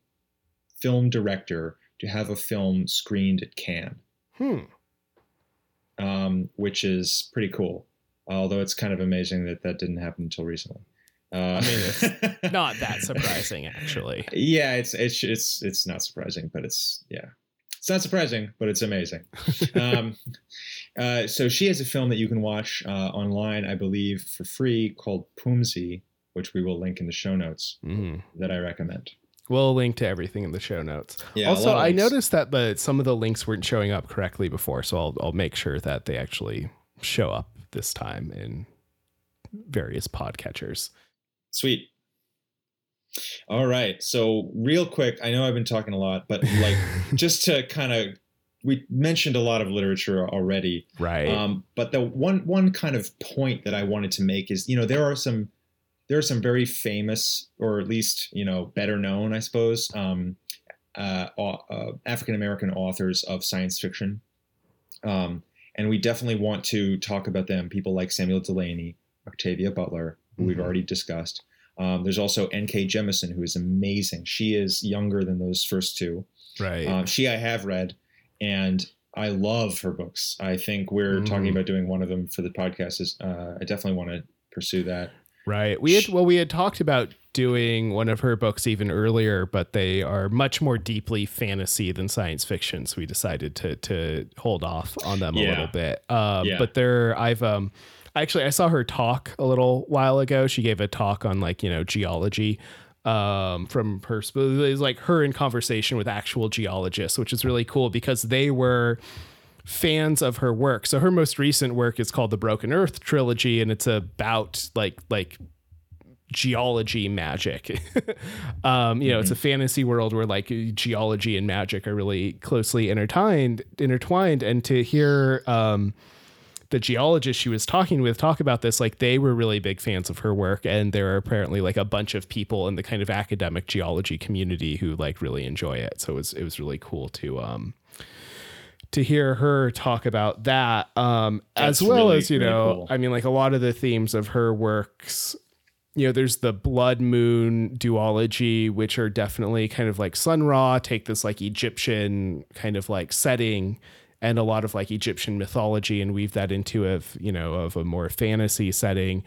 film director to have a film screened at cannes Hmm. um, which is pretty cool although it's kind of amazing that that didn't happen until recently uh, I mean, it's [LAUGHS] Not that surprising, actually. yeah it's it's it's it's not surprising but it's yeah it's not surprising but it's amazing [LAUGHS] um, uh, so she has a film that you can watch uh, online i believe for free called pumzi which we will link in the show notes Mhm. that i recommend We'll link to everything in the show notes. yeah also, I noticed that the some of the links weren't showing up correctly before, so I'll I'll make sure that they actually show up this time in various podcatchers. sweet all right so real quick i know i've been talking a lot but like [LAUGHS] just to kind of we mentioned a lot of literature already Right. Um, but the one one kind of point that I wanted to make is, you know, there are some there are some very famous, or at least you know better known, I suppose, um, uh, uh, African American authors of science fiction, um, and we definitely want to talk about them. People like Samuel Delany, Octavia Butler, who we've Mhm. already discussed. Um, there's also N.K. Jemisin, who is amazing. She is younger than those first two. right. Um, she I have read, and I love her books. I think we're talking Mhm. about doing one of them for the podcast. Is uh, I definitely want to pursue that. Right. We had well, we had talked about doing one of her books even earlier, but they are much more deeply fantasy than science fiction, so we decided to to hold off on them a little bit. Um, Yeah. But they're I've um actually I saw her talk a little while ago. She gave a talk on like you know geology um from her it was like her in conversation with actual geologists which is really cool because they were fans of her work. So her most recent work is called the Broken Earth trilogy and it's about like like geology magic. [LAUGHS] um, you know, it's a fantasy world where like geology and magic are really closely intertwined intertwined and to hear um the geologist she was talking with talk about this like they were really big fans of her work and there are apparently like a bunch of people in the kind of academic geology community who like really enjoy it so it was it was really cool to um to hear her talk about that um as well really, as you really know cool. i mean like a lot of the themes of her works you know there's the blood moon duology which are definitely kind of like sun ra take this like egyptian kind of like setting and a lot of like egyptian mythology and weave that into a you know of a more fantasy setting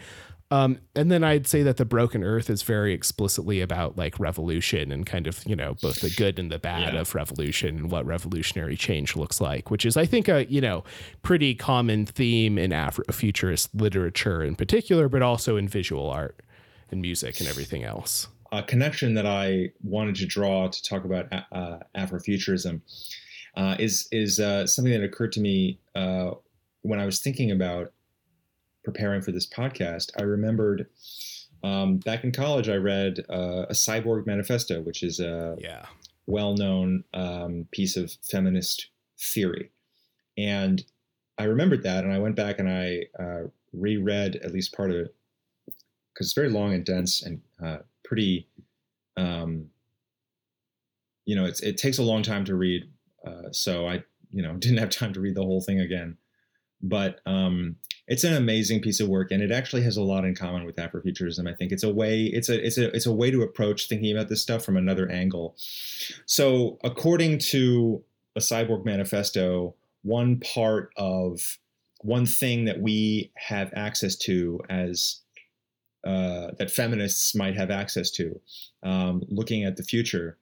Um, and then I'd say that the Broken Earth is very explicitly about like revolution and kind of you know both the good and the bad Yeah. of revolution and what revolutionary change looks like, which is I think a you know pretty common theme in Afrofuturist literature in particular, but also in visual art and music and everything else. a connection that I wanted to draw to talk about uh, Afrofuturism uh, is is uh, something that occurred to me uh, when I was thinking about preparing for this podcast. I remembered um, back in college, I read uh, a Cyborg Manifesto, which is a Yeah. well-known um, piece of feminist theory, and I remembered that, and I went back and I uh, reread at least part of it because it's very long and dense and uh, pretty. Um, you know, it's it takes a long time to read, uh, so I you know [LAUGHS] didn't have time to read the whole thing again. But um, it's an amazing piece of work, and it actually has a lot in common with Afrofuturism. I think it's a way it's a it's a it's a way to approach thinking about this stuff from another angle. So, according to a Cyborg Manifesto, one part of one thing that we have access to as uh, that feminists might have access to, um, looking at the future,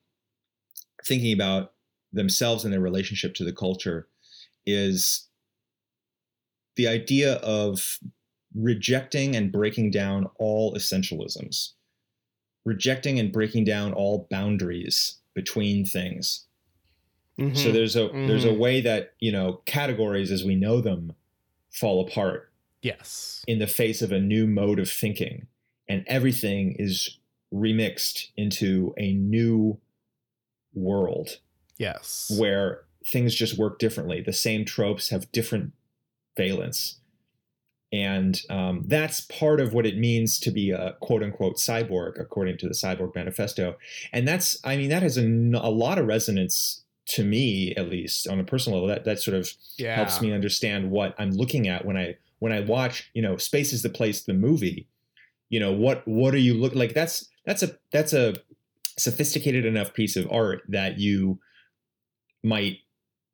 thinking about themselves and their relationship to the culture, is the idea of rejecting and breaking down all essentialisms, rejecting and breaking down all boundaries between things. So Mhm. there's a there's a Mhm. way that you know categories as we know them fall apart yes. in the face of a new mode of thinking and everything is remixed into a new world Yes. where things just work differently the same tropes have different valence and um, that's part of what it means to be a quote unquote cyborg according to the cyborg manifesto and that's i mean that has a lot of resonance to me at least on a personal level that that sort of yeah. helps me understand what I'm looking at when I when I watch, you know, Space is the Place, the movie. You know, what what are you look like? That's that's a that's a sophisticated enough piece of art that you might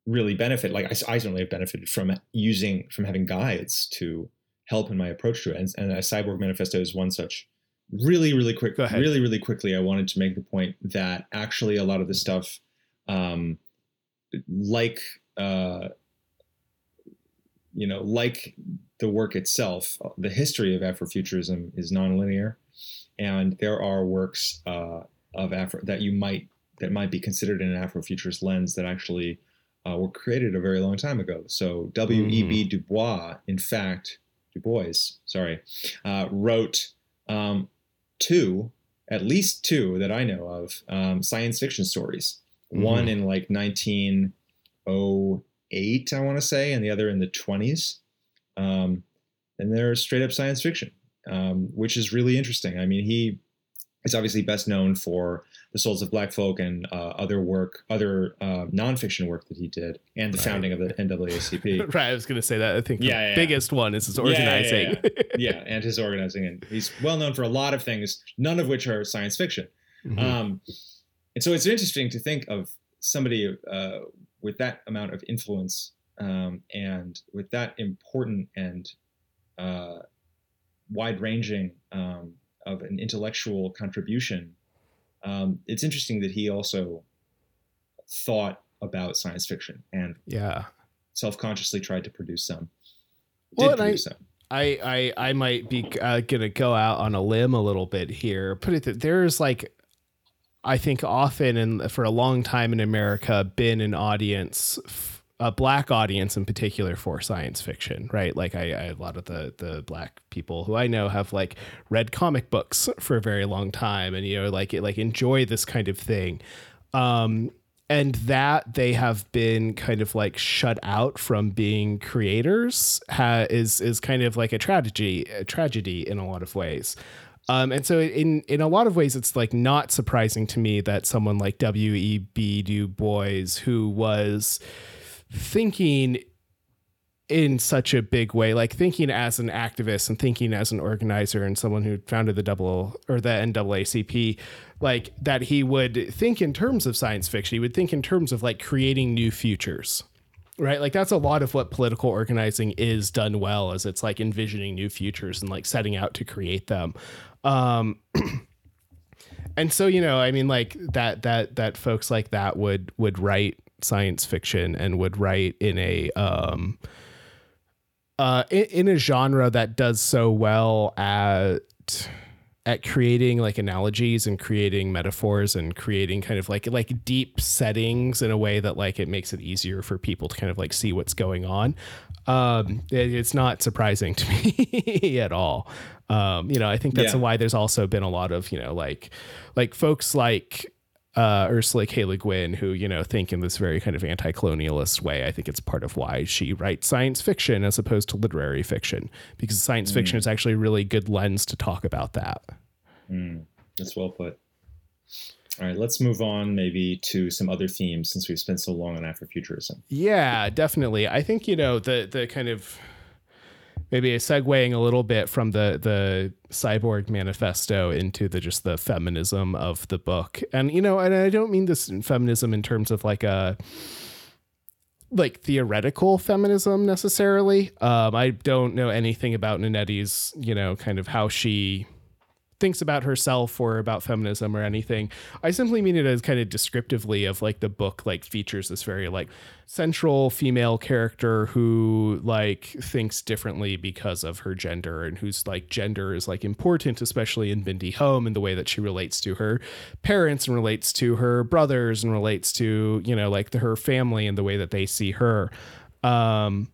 really benefit. Like I, I certainly have benefited from using from having guides to help in my approach to it. And, and a Cyborg Manifesto is one such. Really, really quick, really, really quickly. I wanted to make the point that actually a lot of the stuff, um, like uh, you know, like the work itself, the history of Afrofuturism is nonlinear, and there are works uh, of Afro that you might that might be considered in an Afrofuturist lens that actually uh, were created a very long time ago. So W. E. B. Du Bois, in fact, Du Bois, sorry, uh, wrote um, two, at least two that I know of, um, science fiction stories. One in like 1908, I want to say, and the other in the 20s. Um, and they're straight up science fiction, um, which is really interesting. I mean, he is obviously best known for The Souls of Black Folk and uh, other work, other uh, nonfiction work that he did, and the Right. founding of the NAACP. [LAUGHS] right. I was going to say that. I think the Yeah, yeah, yeah. biggest one is his Yeah, yeah, organizing. yeah, [LAUGHS] and his organizing, and he's well known for a lot of things, none of which are science fiction. Mhm. Um, and so it's interesting to think of somebody uh, with that amount of influence um, and with that important and uh, wide-ranging um, of an intellectual contribution. Um, it's interesting that he also thought about science fiction and yeah. self-consciously tried to produce some. Did Well, and I- produce some. I, I I might be uh, gonna go out on a limb a little bit here. Put it that there's like, I think often and for a long time in America been an audience, a black audience in particular for science fiction, right? Like I, I a lot of the the black people who I know have like read comic books for a very long time, and you know like like enjoy this kind of thing. Um, and that they have been kind of like shut out from being creators ha- is is kind of like a tragedy a tragedy in a lot of ways um, and so in in a lot of ways it's like not surprising to me that someone like W.E.B. Du Bois who was thinking in such a big way like thinking as an activist and thinking as an organizer and someone who founded the double or the NAACP like that he would think in terms of science fiction. He would think in terms of like creating new futures right? Like that's a lot of what political organizing is done well is it's like envisioning new futures and like setting out to create them. Um [CLEARS THROAT] and so you know i mean like that that that folks like that would would write science fiction and would write in a um uh in, in a genre that does so well at at creating like analogies and creating metaphors and creating kind of like like deep settings in a way that like it makes it easier for people to kind of like see what's going on um it, it's not surprising to [LAUGHS] me at all um you know i think that's Yeah. why there's also been a lot of you know like like folks like uh, Ursula K. Le Guin, who you know think in this very kind of anti-colonialist way. I think it's part of why she writes science fiction as opposed to literary fiction, because science fiction is actually a really good lens to talk about that. Mm, that's well put. All right, let's move on maybe to some other themes since we've spent so long on Afrofuturism. Yeah, definitely. I think you know the the kind of maybe a segueing a little bit from the the cyborg manifesto into the just the feminism of the book, and you know, and I don't mean this feminism in terms of like a like theoretical feminism necessarily. Um, I don't know anything about Nnedi's, you know, kind of how she thinks about herself or about feminism or anything. I simply mean it as kind of descriptively of like the book like features this very like central female character who like thinks differently because of her gender and whose like gender is like important especially in Binti Home and the way that she relates to her parents and relates to her brothers and relates to, you know, like the, her family and the way that they see her. Um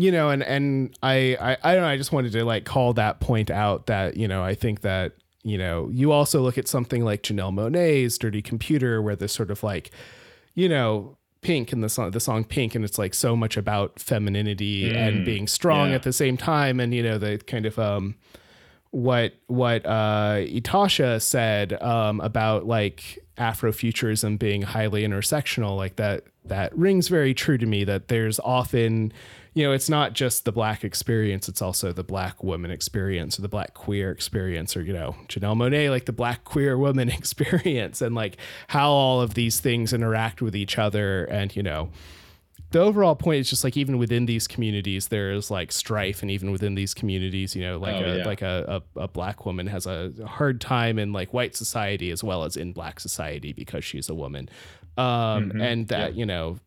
you know, and and I, I I don't know. I just wanted to like call that point out that you know I think that you know you also look at something like Janelle Monáe's Dirty Computer, where there's sort of like, you know, Pink in the song the song Pink, and it's like so much about femininity and being strong yeah. at the same time, and you know the kind of um what what uh Ytasha said um about like Afrofuturism being highly intersectional, like that that rings very true to me that there's often you know, it's not just the black experience, it's also the black woman experience or the black queer experience, or, you know, Janelle Monáe, like the black queer woman [LAUGHS] experience, and like how all of these things interact with each other. And, you know, the overall point is just like even within these communities, there is like strife, and even within these communities, you know, like Oh, a yeah. like a, a, a black woman has a hard time in like white society as well as in black society because she's a woman. Um, Mhm. and that, Yeah. you know,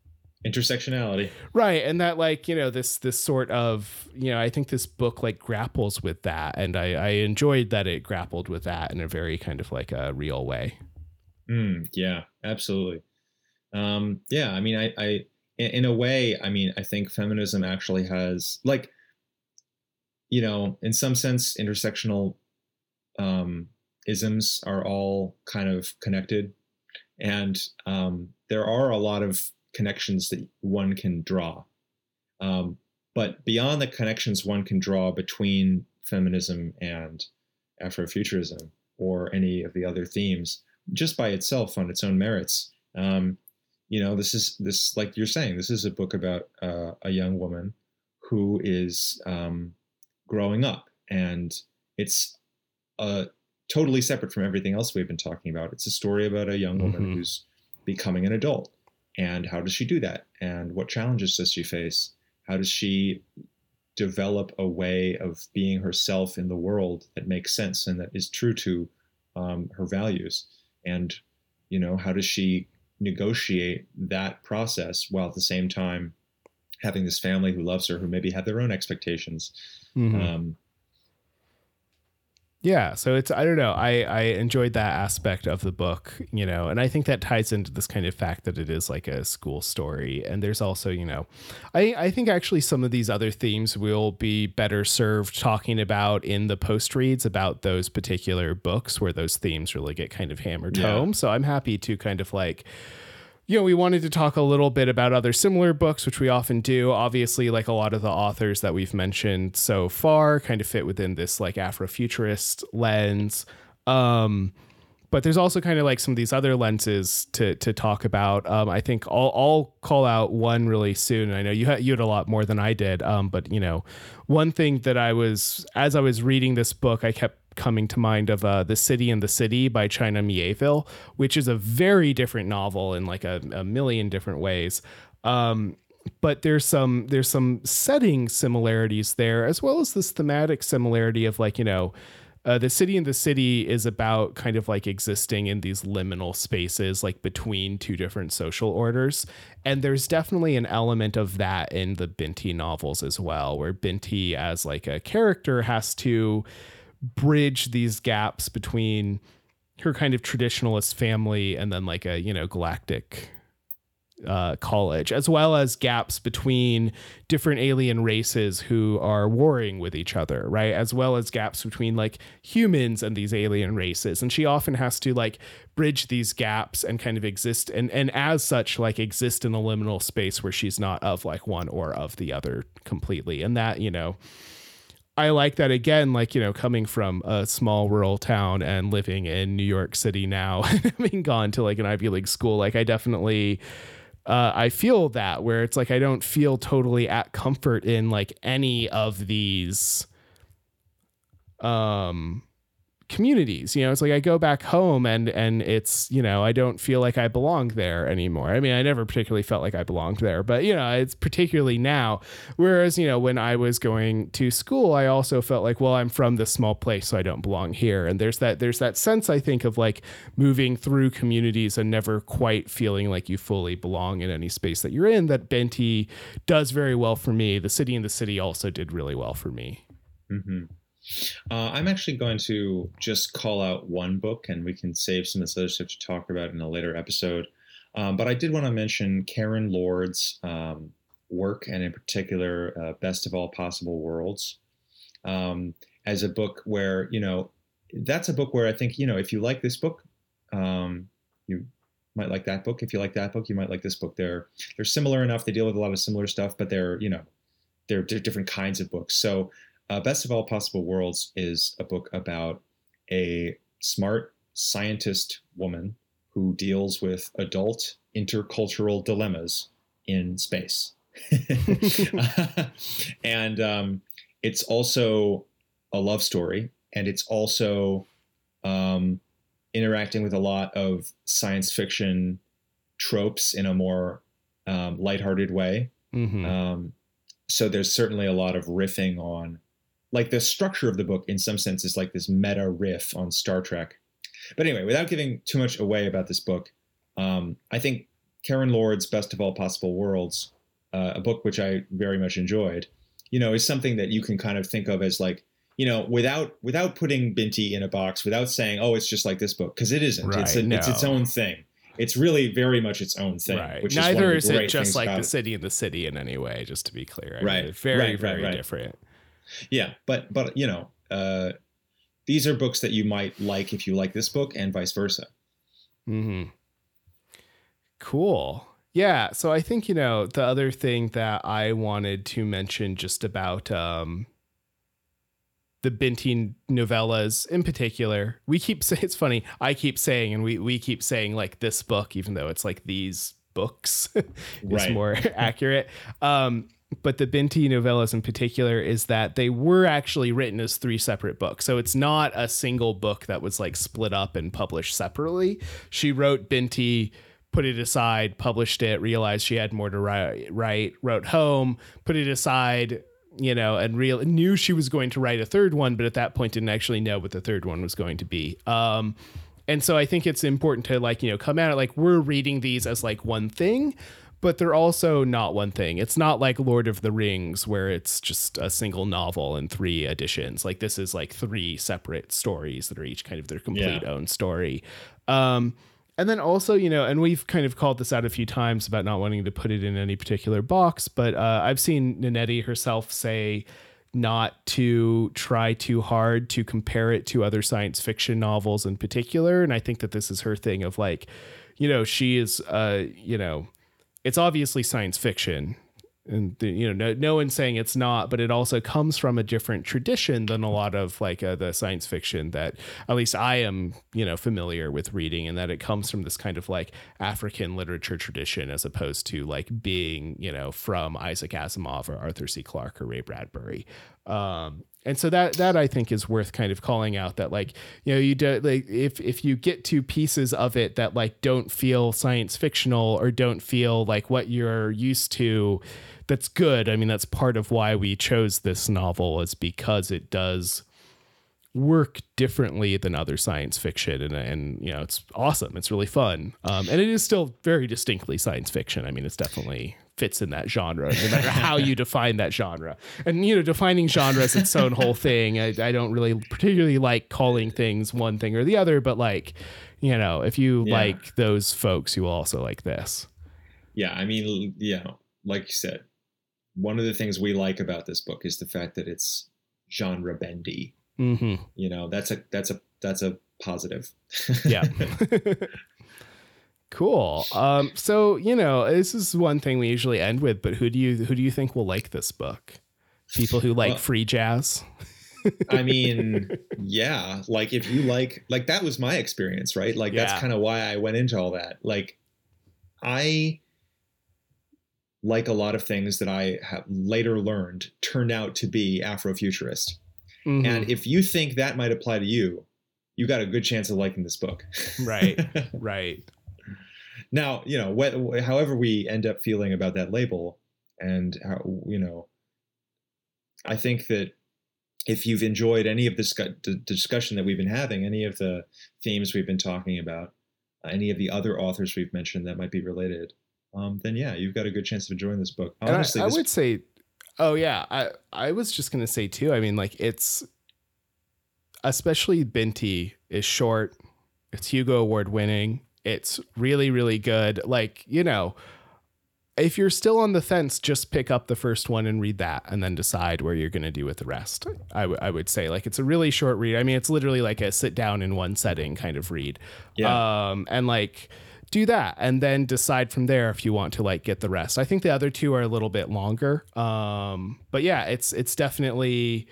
Intersectionality. right and that like you know this this sort of you know i think this book like grapples with that and i i enjoyed that it grappled with that in a very kind of like a real way Mm, yeah, absolutely. Um, yeah, I mean, I, I, in, in a way, I mean, I think feminism actually has, like, you know, in some sense, intersectional um, isms are all kind of connected, and um, there are a lot of connections that one can draw. Um, but beyond the connections one can draw between feminism and Afrofuturism or any of the other themes, just by itself on its own merits. Um, you know, this is this like you're saying, this is a book about uh, a young woman who is um, growing up, and it's uh, totally separate from everything else we've been talking about. It's a story about a young woman Mhm. who's becoming an adult, and how does she do that, and what challenges does she face? How does she develop a way of being herself in the world that makes sense and that is true to um, her values? And you know, how does she negotiate that process while at the same time having this family who loves her, who maybe have their own expectations? Um, yeah so it's i don't know i i enjoyed that aspect of the book you know and i think that ties into this kind of fact that it is like a school story and there's also you know i i think actually some of these other themes will be better served talking about in the post reads about those particular books where those themes really get kind of hammered Yeah. home so i'm happy to kind of like you know, we wanted to talk a little bit about other similar books, which we often do. Obviously, like a lot of the authors that we've mentioned so far kind of fit within this like Afrofuturist lens. Um, but there's also kind of like some of these other lenses to to talk about. Um, I think I'll, I'll call out one really soon. I know you had you had a lot more than I did. Um, but you know, one thing that I was as I was reading this book, I kept coming to mind of uh, the city and the city by china mieville which is a very different novel in like a, a million different ways. Um, but there's some there's some setting similarities there as well as this thematic similarity of like you know uh, the city in the city is about kind of like existing in these liminal spaces like between two different social orders. And there's definitely an element of that in the binti novels as well where binti as like a character has to bridge these gaps between her kind of traditionalist family and then like a you know galactic uh, college, as well as gaps between different alien races who are warring with each other, right? As well as gaps between like humans and these alien races. And she often has to like bridge these gaps and kind of exist and and as such like exist in a liminal space where she's not of like one or of the other completely. And that, you know, I like that again, like, you know, coming from a small rural town and living in New York City now, [LAUGHS] having gone to like an Ivy League school, like I definitely uh, I feel that where it's like I don't feel totally at comfort in like any of these um communities you know it's like i go back home and and it's you know i don't feel like i belong there anymore. I mean i never particularly felt like i belonged there but you know it's particularly now. Whereas you know when i was going to school i also felt like well i'm from this small place so i don't belong here. And there's that there's that sense i think of like moving through communities and never quite feeling like you fully belong in any space that you're in that binti does very well for me. The city and the city also did really well for me. Mm-hmm. Uh, I'm actually going to just call out one book, and we can save some of this other stuff to talk about in a later episode. Um, but I did want to mention Karen Lord's um, work, and in particular, uh, Best of All Possible Worlds, um, as a book where, you know, that's a book where I think, you know, if you like this book, um, you might like that book. If you like that book, you might like this book. They're they're similar enough. They deal with a lot of similar stuff, but they're you know they're, they're different kinds of books. So uh, Best of All Possible Worlds is a book about a smart scientist woman who deals with adult intercultural dilemmas in space. [LAUGHS] [LAUGHS] and um, it's also a love story, and it's also um, interacting with a lot of science fiction tropes in a more um, lighthearted way. Mm-hmm. Um, so there's certainly a lot of riffing on like the structure of the book in some sense is like this meta riff on Star Trek. But anyway, without giving too much away about this book, um, I think Karen Lord's Best of All Possible Worlds, uh, a book which I very much enjoyed, you know, is something that you can kind of think of as like, you know, without without putting Binti in a box, without saying, oh, it's just like this book, because it isn't. Right, it's, a, no. it's its own thing. It's really very much its own thing. Right. Which Neither is, is it just like the city and the city in any way, just to be clear. I right. Mean, very, right, very right, different. Yeah, but but you know, uh, these are books that you might like if you like this book, and vice versa. Hmm. Cool. Yeah. So I think you know the other thing that I wanted to mention just about um, the Binti novellas in particular. We keep [LAUGHS] saying it's funny. I keep saying, and we we keep saying like this book, even though it's like these books [LAUGHS] is right. more [LAUGHS] accurate. Um, but the Binti novellas in particular is that they were actually written as three separate books. So it's not a single book that was like split up and published separately. She wrote Binti, put it aside, published it, realized she had more to write, write wrote home, put it aside, you know, and real knew she was going to write a third one, but at that point didn't actually know what the third one was going to be. Um, and so I think it's important to like, you know, come at it like we're reading these as like one thing, but they're also not one thing. It's not like Lord of the Rings where it's just a single novel and three editions. Like this is like three separate stories that are each kind of their complete yeah. own story. Um, and then also, you know, and we've kind of called this out a few times about not wanting to put it in any particular box, but uh, I've seen Nnedi herself say not to try too hard to compare it to other science fiction novels in particular. And I think that this is her thing of like, you know, she is, uh, you know, it's obviously science fiction. And the, you know no, no one's saying it's not but it also comes from a different tradition than a lot of like uh, the science fiction that at least i am you know familiar with reading and that it comes from this kind of like african literature tradition as opposed to like being you know from isaac asimov or arthur c. Clarke or ray bradbury Um, and so that that I think is worth kind of calling out that like you know you do like if if you get to pieces of it that like don't feel science fictional or don't feel like what you're used to that's good. I mean that's part of why we chose this novel is because it does work differently than other science fiction. And and you know it's awesome. It's really fun. Um, and it is still very distinctly science fiction. I mean it's definitely fits in that genre, no matter how you define that genre. And you know, defining genre is its own whole thing. I, I, don't really particularly like calling things one thing or the other, but like, you know, if you yeah. like those folks, you will also like this. Yeah, I mean, yeah, like you said, one of the things we like about this book is the fact that it's genre bendy. Mm-hmm. You know, that's a that's a that's a positive. yeah. [LAUGHS] [LAUGHS] Cool. [LAUGHS] Um, so you know, this is one thing we usually end with, but who do you who do you think will like this book? People who like well, free jazz. I mean, [LAUGHS] yeah. Like if you like like that was my experience, right? Like yeah. that's kind of why I went into all that. Like I like a lot of things that I have later learned turned out to be Afrofuturist. Mm-hmm. And if you think that might apply to you, you got a good chance of liking this book. right. [LAUGHS] Right. Now, you know, wh- however we end up feeling about that label, and how you know, I think that if you've enjoyed any of this the discussion that we've been having, any of the themes we've been talking about, any of the other authors we've mentioned that might be related, um, then yeah, you've got a good chance of enjoying this book. Honestly, I, I this- would say, oh yeah, I I was just gonna say too. I mean, like it's especially Binti is short. It's Hugo Award winning. It's really, really good. Like, you know, if you're still on the fence, just pick up the first one and read that and then decide where you're going to do with the rest. I, w- I would say, like, it's a really short read. I mean, it's literally like a sit down in one setting kind of read. Yeah. Um, and like, do that and then decide from there if you want to like get the rest. I think the other two are a little bit longer. Um, but yeah, it's, it's definitely,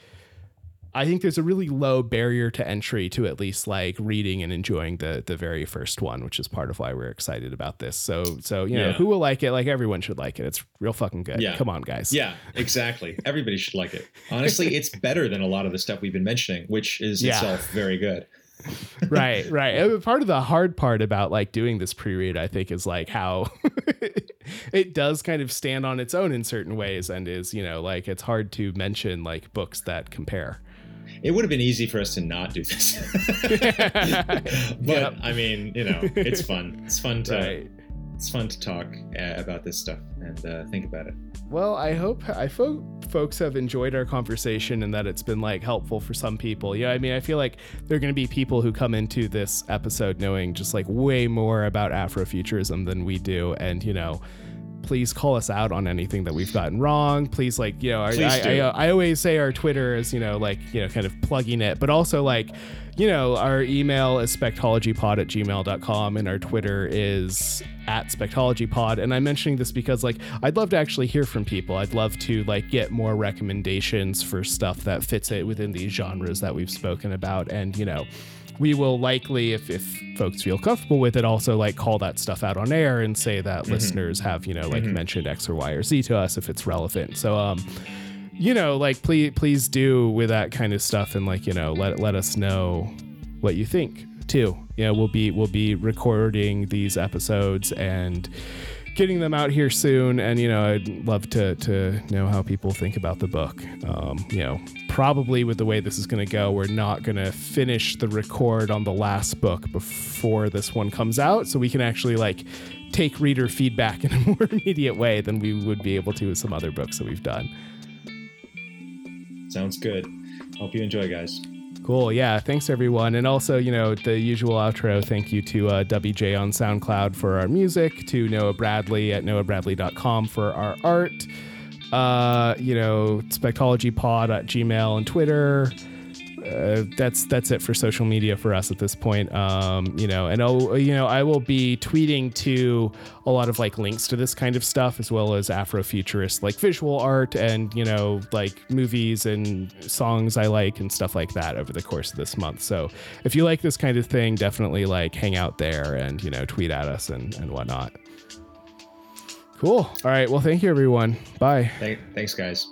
I think there's a really low barrier to entry to at least like reading and enjoying the the very first one, which is part of why we're excited about this. So so you know yeah. who will like it? Like everyone should like it. It's real fucking good. Yeah. Come on, guys. Yeah, exactly. Everybody should like it. Honestly, it's better than a lot of the stuff we've been mentioning, which is yeah. itself very good. [LAUGHS] right, right. Part of the hard part about like doing this pre-read, I think, is like how [LAUGHS] it does kind of stand on its own in certain ways, and is you know like it's hard to mention like books that compare it would have been easy for us to not do this. [LAUGHS] but yep. I mean, you know, it's fun. It's fun to right. it's fun to talk uh, about this stuff and uh, think about it. Well, I hope I hope folks have enjoyed our conversation and that it's been like helpful for some people. Yeah, I mean, I feel like there are going to be people who come into this episode knowing just like way more about Afrofuturism than we do, and you know please call us out on anything that we've gotten wrong. Please, like, you know, I, I, I, uh, I, always say our Twitter is, you know, like, you know, kind of plugging it, but also like, you know, our email is spectologypod at gmail.com and our Twitter is at spectologypod. And I'm mentioning this because, like, I'd love to actually hear from people. I'd love to, like, get more recommendations for stuff that fits it within these genres that we've spoken about. And, you know, we will likely, if, if folks feel comfortable with it, also like call that stuff out on air and say that mm-hmm. listeners have, you know, like mm-hmm. mentioned X or Y or Z to us if it's relevant. So, um, you know, like please, please do with that kind of stuff and like, you know, let, let us know what you think too. You know, we'll be, we'll be recording these episodes and, getting them out here soon. And you know, I'd love to to know how people think about the book. Um, you know, probably with the way this is going to go, we're not going to finish the record on the last book before this one comes out, so we can actually like take reader feedback in a [LAUGHS] more immediate way than we would be able to with some other books that we've done. Sounds good. Hope you enjoy, guys. Cool. Yeah. Thanks, everyone. And also, you know, the usual outro. Thank you to uh, WJ on SoundCloud for our music, to Noah Bradley at noahbradley.com for our art. Uh, you know, Spectology at Gmail and Twitter uh, that's that's it for social media for us at this point. Um, you know, and I'll, you know, I will be tweeting to a lot of like links to this kind of stuff as well as Afrofuturist like visual art and you know like movies and songs I like and stuff like that over the course of this month. So if you like this kind of thing, definitely like hang out there and you know tweet at us and and whatnot. Cool. All right. Well, thank you, everyone. Bye. Thanks, guys.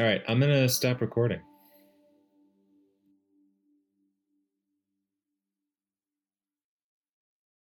All right, I'm gonna stop recording.